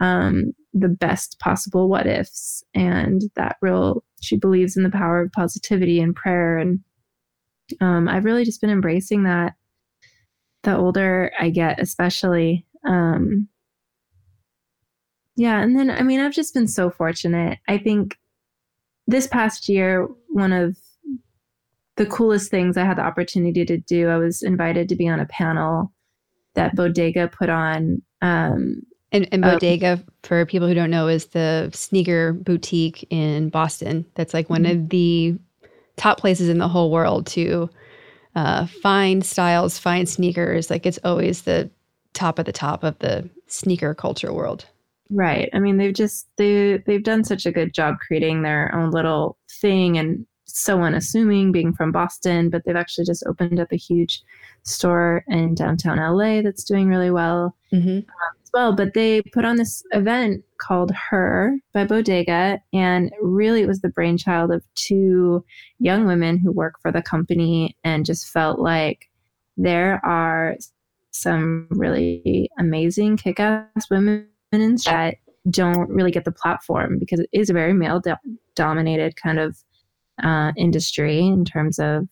um the best possible what ifs and that real she believes in the power of positivity and prayer and um i've really just been embracing that the older i get especially um yeah and then i mean i've just been so fortunate i think this past year one of the coolest things i had the opportunity to do i was invited to be on a panel that bodega put on um And, and Um, Bodega, for people who don't know, is the sneaker boutique in Boston. That's like one of the top places in the whole world to uh, find styles, find sneakers. Like it's always the top of the top of the sneaker culture world. Right. I mean, they've just they they've done such a good job creating their own little thing and so unassuming being from Boston, but they've actually just opened up a huge store in downtown LA that's doing really well hmm as well. But they put on this event called Her by Bodega, and really it was the brainchild of two young women who work for the company and just felt like there are some really amazing kick-ass women in that don't really get the platform because it is a very male do- dominated kind of uh, industry in terms of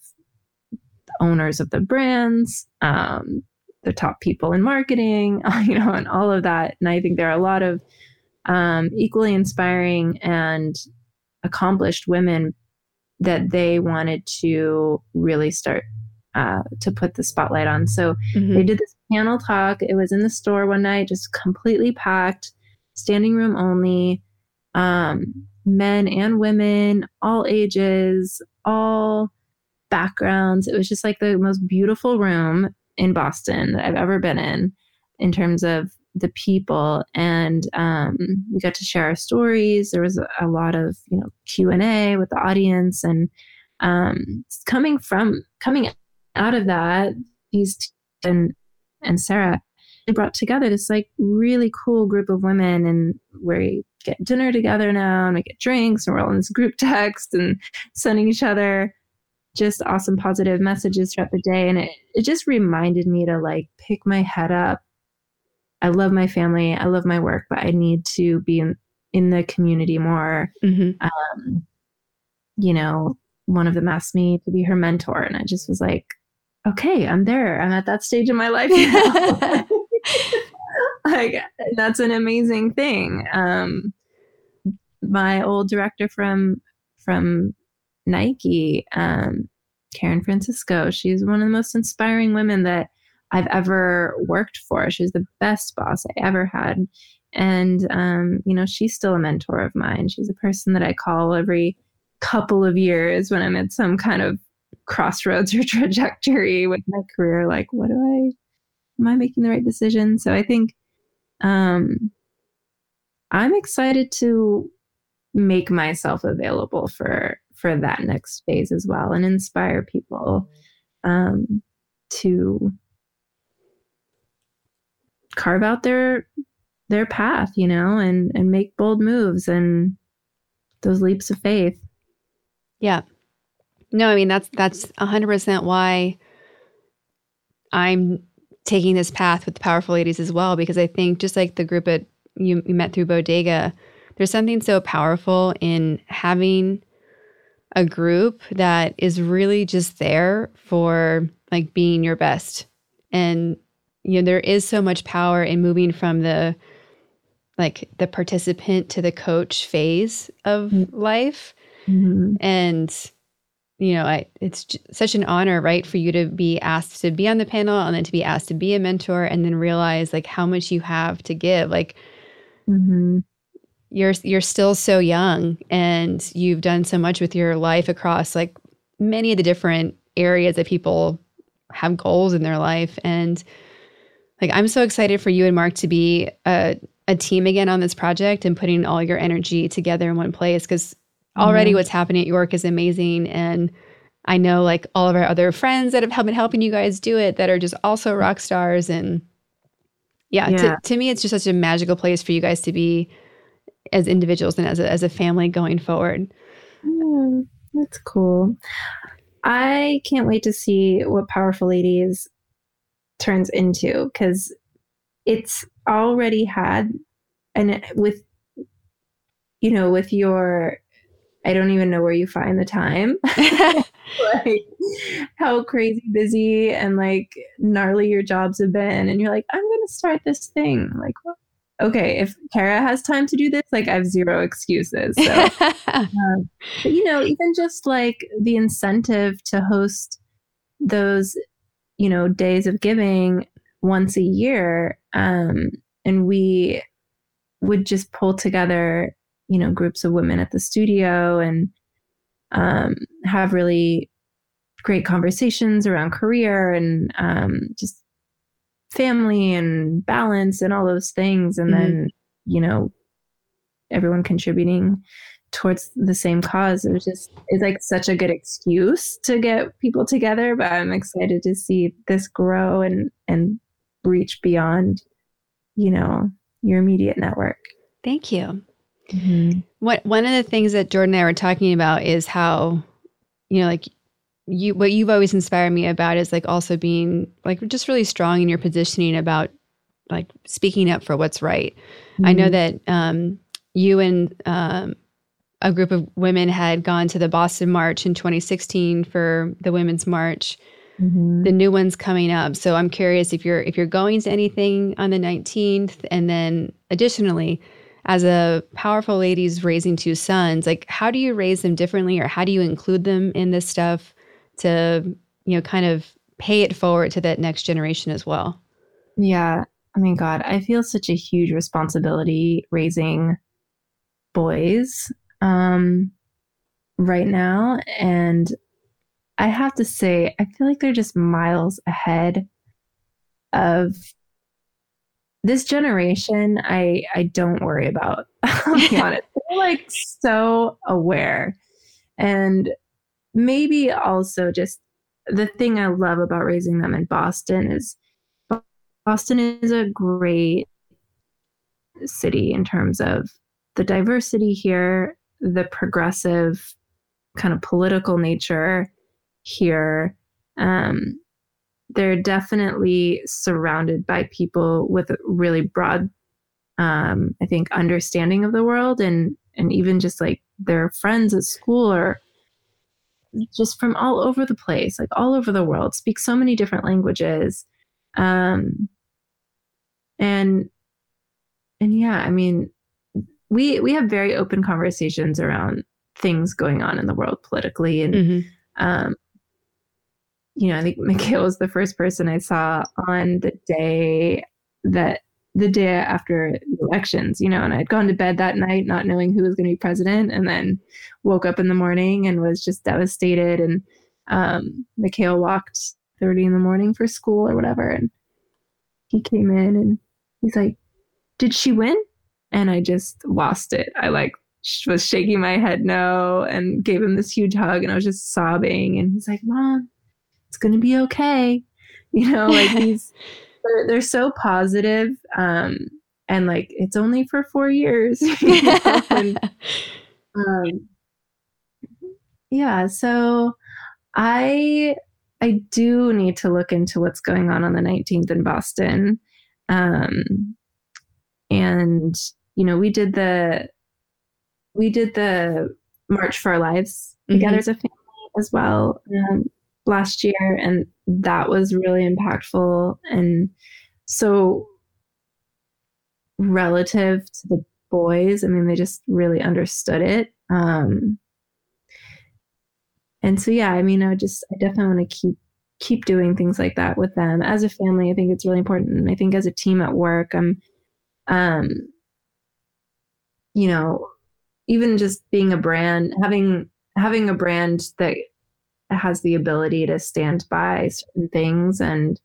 owners of the brands um, the top people in marketing you know and all of that and i think there are a lot of um, equally inspiring and accomplished women that they wanted to really start uh, to put the spotlight on so hmm they did this panel talk. It was in the store one night, just completely packed, standing room only. Um, men and women, all ages, all backgrounds. It was just like the most beautiful room in Boston that I've ever been in, in terms of the people. And um, we got to share our stories. There was a, lot of you know Q and A with the audience, and um, coming from coming out of that, these and and Sarah, brought together this like really cool group of women and we get dinner together now and we get drinks and we're all in this group text and sending each other just awesome positive messages throughout the day. And it, it just reminded me to like pick my head up. I love my family. I love my work, but I need to be in, in the community more. hmm Um, you know, one of them asked me to be her mentor and I just was like, okay, I'm there. I'm at that stage in my life now. like that's an amazing thing. Um, my old director from from Nike, um, Karen Francisco, she's one of the most inspiring women that I've ever worked for. She was the best boss I ever had. And, um, you know, she's still a mentor of mine. She's a person that I call every couple of years when I'm at some kind of crossroads or trajectory with my career. Like, what do I, am I making the right decision? So I think um, I'm excited to make myself available for for that next phase as well and inspire people um, to carve out their their path you know and and make bold moves and those leaps of faith. Yeah. No i mean that's that's 100% why i'm taking this path with the powerful ladies as well because i think just like the group at you, you met through bodega there's something so powerful in having a group that is really just there for like being your best. And you know, there is so much power in moving from the like the participant to the coach phase of mm-hmm. life. Mm-hmm. And you know, I, it's j- such an honor, right, for you to be asked to be on the panel and then to be asked to be a mentor and then realize like how much you have to give. Like, mm-hmm you're you're still so young and you've done so much with your life across like many of the different areas that people have goals in their life and like I'm so excited for you and Mark to be a a team again on this project and putting all your energy together in one place cuz already mm-hmm. what's happening at York is amazing and I know like all of our other friends that have been helping you guys do it that are just also rock stars and yeah, yeah. To, to me it's just such a magical place for you guys to be as individuals and as a, as a family going forward. Mm, that's cool. I can't wait to see what Powerful Ladies turns into because it's already had, and with, you know, with your, I don't even know where you find the time. like how crazy busy and like gnarly your jobs have been. And you're like, I'm going to start this thing. Like, well, okay, if Kara has time to do this, like I have zero excuses. So, um, but you know, even just like the incentive to host those, you know, days of giving once a year, um, and we would just pull together, you know, groups of women at the studio and um, have really great conversations around career and um, just family and balance and all those things and mm-hmm. then you know everyone contributing towards the same cause it was just it's like such a good excuse to get people together but i'm excited to see this grow and and reach beyond you know your immediate network thank you mm-hmm. what one of the things that jordan and i were talking about is how you know like you what you've always inspired me about is like also being like just really strong in your positioning about like speaking up for what's right. Mm-hmm. I know mm-hmm. that um, you and um, a group of women had gone to the Boston March in 2016 for the Women's March. Mm-hmm. The new one's coming up, so I'm curious if you're if you're going to anything on the 19th, and then additionally, as a powerful ladies raising two sons, like how do you raise them differently, or how do you include them in this stuff? To you know kind of pay it forward to that next generation as well. Yeah. I mean god i feel such a huge responsibility raising boys um right now. And i have to say i feel like they're just miles ahead of this generation i i don't worry about i'll be honest. They're like so aware. And maybe also just the thing I love about raising them in Boston is Boston is a great city in terms of the diversity here, the progressive kind of political nature here. Um, they're definitely surrounded by people with a really broad, um, I think, understanding of the world, and and even just like their friends at school are just from all over the place, like all over the world, speak so many different languages. Um, and and yeah, I mean, we we have very open conversations around things going on in the world politically, and mm-hmm. um, you know, I think Mikhail was the first person I saw on the day that the day after the elections, you know, and I'd gone to bed that night not knowing who was going to be president, and then woke up in the morning and was just devastated. And um, Mikhail walked 30 in the morning for school or whatever, and he came in and he's like, "Did she win?" And I just lost it. I like was shaking my head no and gave him this huge hug, and I was just sobbing. And he's like, "Mom, it's gonna be okay," you know, like he's they're, they're so positive, um, and like it's only for four years. You know? and, um, yeah, so I I do need to look into what's going on on the 19th in Boston. Um, and you know, we did the we did the March for Our Lives mm-hmm. together as a family as well um, last year, and that was really impactful and so relative to the boys. I mean, they just really understood it. Um, and so, yeah, I mean, I just, I definitely want to keep keep doing things like that with them as a family. I think it's really important. I think as a team at work, I'm, um, you know, even just being a brand, having having a brand that has the ability to stand by certain things and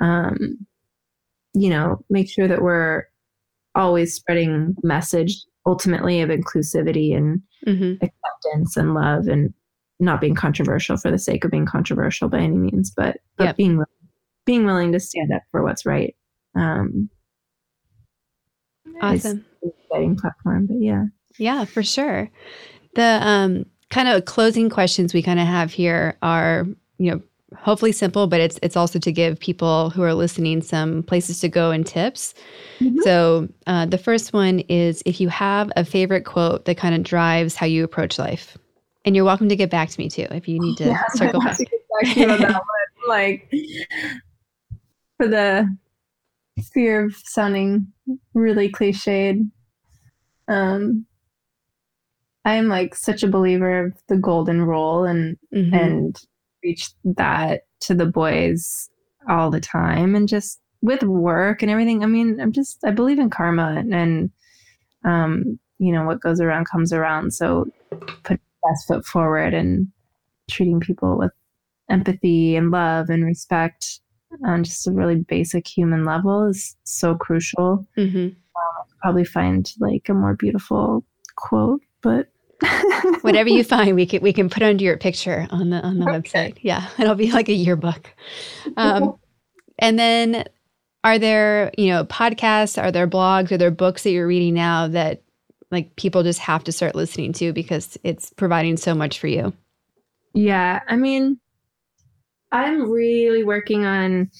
um, you know make sure that we're always spreading message ultimately of inclusivity and mm-hmm. acceptance and love and not being controversial for the sake of being controversial by any means but, but yep. being being willing to stand up for what's right um awesome exciting platform but yeah yeah for sure the um kind of closing questions we kind of have here are, you know, hopefully simple, but it's it's also to give people who are listening some places to go and tips. Mm-hmm. So uh, the first one is if you have a favorite quote that kind of drives how you approach life, and you're welcome to get back to me too if you need to yeah, circle back. To back to that one. Like for the fear of sounding really cliched, um, I'm like such a believer of the golden rule and mm-hmm. and preach that to the boys all the time and just with work and everything. I mean, I'm just I believe in karma and and um, you know, what goes around comes around. So put best foot forward and treating people with empathy and love and respect on just a really basic human level is so crucial. Mm-hmm. Uh, probably find like a more beautiful quote, but Whatever you find, we can we can put under your picture on the on the okay. website. Yeah, it'll be like a yearbook. Um, and then, are there you know podcasts? Are there blogs? Are there books that you're reading now that like people just have to start listening to because it's providing so much for you? Yeah, I mean, I'm really working on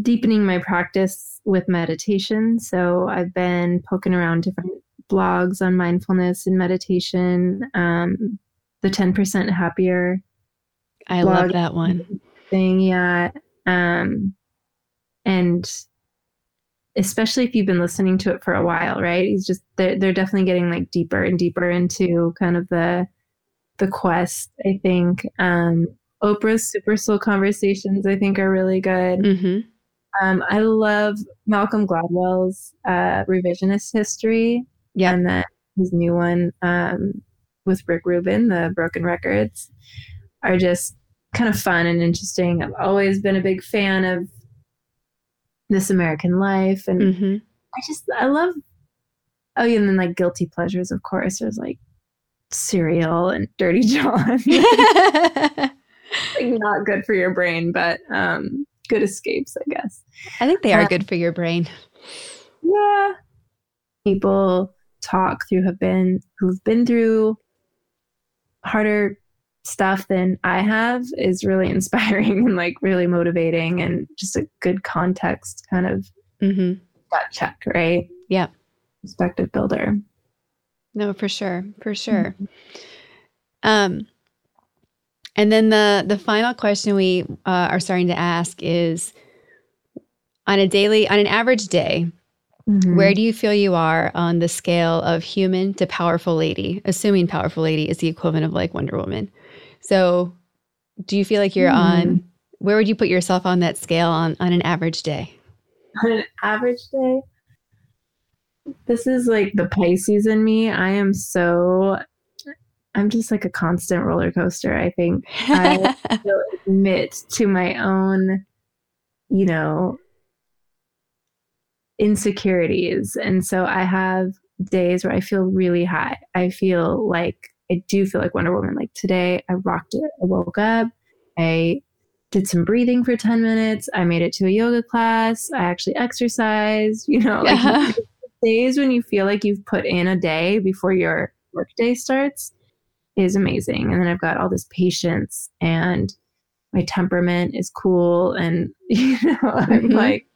deepening my practice with meditation. So I've been poking around different blogs on mindfulness and meditation. Um, the 10% happier. I love that one. Thing, yeah. Um, and especially if you've been listening to it for a while, right? He's just they're they're definitely getting like deeper and deeper into kind of the the quest. I think um, Oprah's Super Soul Conversations I think are really good. Mm-hmm. Um, I love Malcolm Gladwell's uh, Revisionist History. Yeah. And then his new one um, with Rick Rubin, the Broken Records, are just kind of fun and interesting. I've always been a big fan of This American Life. And mm-hmm. I just, I love, oh, yeah, and then like Guilty Pleasures, of course. There's like Serial and Dirty John. like not good for your brain, but um, good escapes, I guess. I think they are uh, good for your brain. Yeah. People talk through have been who've been through harder stuff than I have is really inspiring and like really motivating and just a good context kind of mm-hmm. gut check, right? Yeah. Perspective builder. No, for sure. For sure. Mm-hmm. Um, and then the the final question we uh, are starting to ask is on a daily on an average day Mm-hmm. Where do you feel you are on the scale of human to powerful lady, assuming powerful lady is the equivalent of like Wonder Woman? So, do you feel like you're mm. on where would you put yourself on that scale on on an average day? On an average day? This is like the Pisces in me. I am so I'm just like a constant roller coaster. I think I admit to my own, you know, insecurities. And so I have days where I feel really high. I feel like I do feel like Wonder Woman. Like today, I rocked it. I woke up, I did some breathing for 10 minutes, I made it to a yoga class, I actually exercised, you know, like yeah. days when you feel like you've put in a day before your workday starts is amazing. And then I've got all this patience and my temperament is cool and you know, I'm mm-hmm. like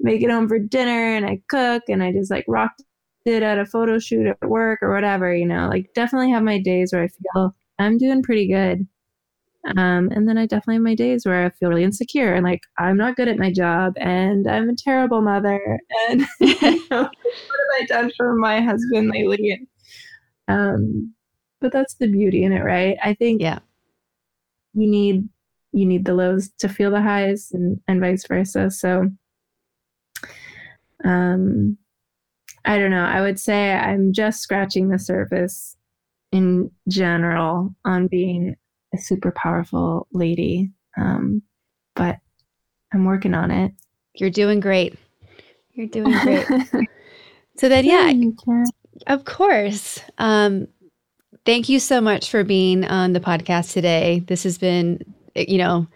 make it home for dinner and I cook and I just like rocked it at a photo shoot at work or whatever, you know, like definitely have my days where I feel I'm doing pretty good. Um, and then I definitely have my days where I feel really insecure and like I'm not good at my job and I'm a terrible mother and you know, what have I done for my husband lately? um, but that's the beauty in it, right? I think yeah, you need you need the lows to feel the highs and and vice versa. So um I don't know. I would say I'm just scratching the surface in general on being a super powerful lady. Um, but I'm working on it. You're doing great. You're doing great. so then, yeah, of course. Um, thank you so much for being on the podcast today. This has been, you know,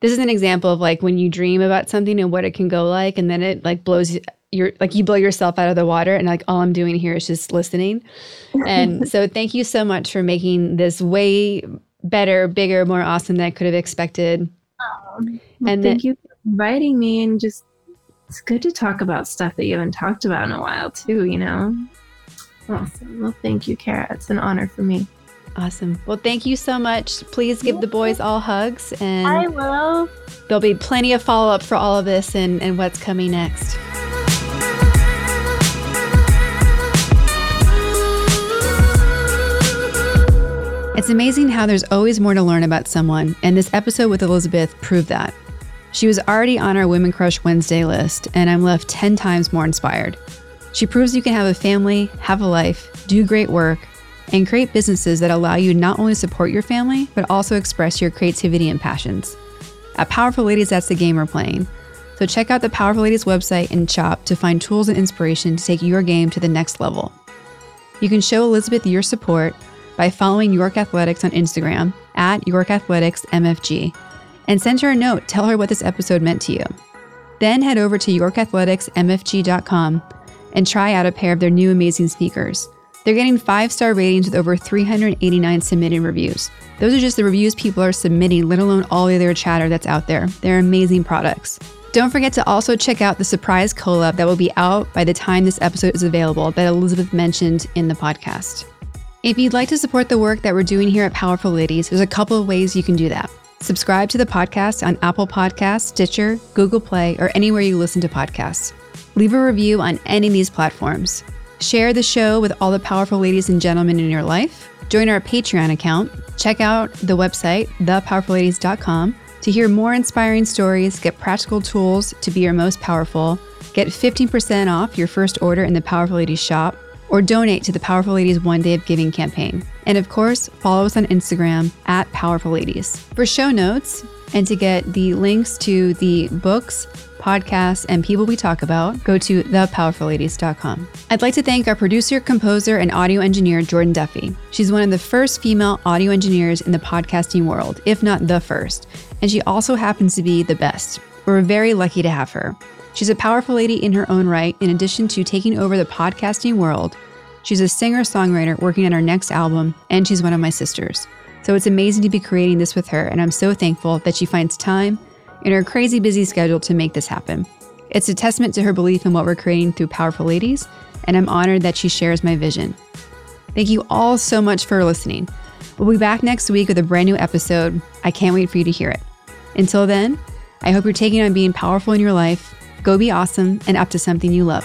this is an example of like when you dream about something and what it can go like, and then it like blows you're like you blow yourself out of the water and like all i'm doing here is just listening. And so thank you so much for making this way better bigger more awesome than i could have expected. Well, and thank you for inviting me and just it's good to talk about stuff that you haven't talked about in a while too you know? Awesome. Well thank you kara. It's an honor for me. Awesome. Well thank you so much. Please give the boys all hugs and i will. there'll be plenty of follow-up for all of this and, and what's coming next It's amazing how there's always more to learn about someone, and this episode with Elizabeth proved that. She was already on our Women Crush Wednesday list, and I'm left 10 times more inspired. She proves you can have a family, have a life, do great work, and create businesses that allow you not only support your family, but also express your creativity and passions. At Powerful Ladies, that's the game we're playing. So check out the Powerful Ladies website and shop to find tools and inspiration to take your game to the next level. You can show Elizabeth your support by following York Athletics on Instagram at York Athletics MFG and send her a note. Tell her what this episode meant to you. Then head over to YorkAthleticsMFG.com and try out a pair of their new amazing sneakers. They're getting five star ratings with over 389 submitted reviews. Those are just the reviews people are submitting, let alone all the other chatter that's out there. They're amazing products. Don't forget to also check out the surprise collab that will be out by the time this episode is available that Elizabeth mentioned in the podcast. If you'd like to support the work that we're doing here at Powerful Ladies, there's a couple of ways you can do that. Subscribe to the podcast on Apple Podcasts, Stitcher, Google Play, or anywhere you listen to podcasts. Leave a review on any of these platforms. Share the show with all the powerful ladies and gentlemen in your life. Join our Patreon account. Check out the website, thepowerfulladies.com, to hear more inspiring stories, get practical tools to be your most powerful, get 15% off your first order in the Powerful Ladies shop, or donate to the Powerful Ladies One Day of Giving campaign. And of course, follow us on Instagram at Powerful Ladies. For show notes and to get the links to the books, podcasts, and people we talk about, go to thepowerfulladies.com. I'd like to thank our producer, composer, and audio engineer, Jordan Duffy. She's one of the first female audio engineers in the podcasting world, if not the first, and she also happens to be the best. We're very lucky to have her. She's a powerful lady in her own right, in addition to taking over the podcasting world. She's a singer songwriter working on her next album, and she's one of my sisters. So it's amazing to be creating this with her, and I'm so thankful that she finds time in her crazy busy schedule to make this happen. It's a testament to her belief in what we're creating through Powerful Ladies, and I'm honored that she shares my vision. Thank you all so much for listening. We'll be back next week with a brand new episode. I can't wait for you to hear it. Until then, I hope you're taking on being powerful in your life Go be awesome and up to something you love.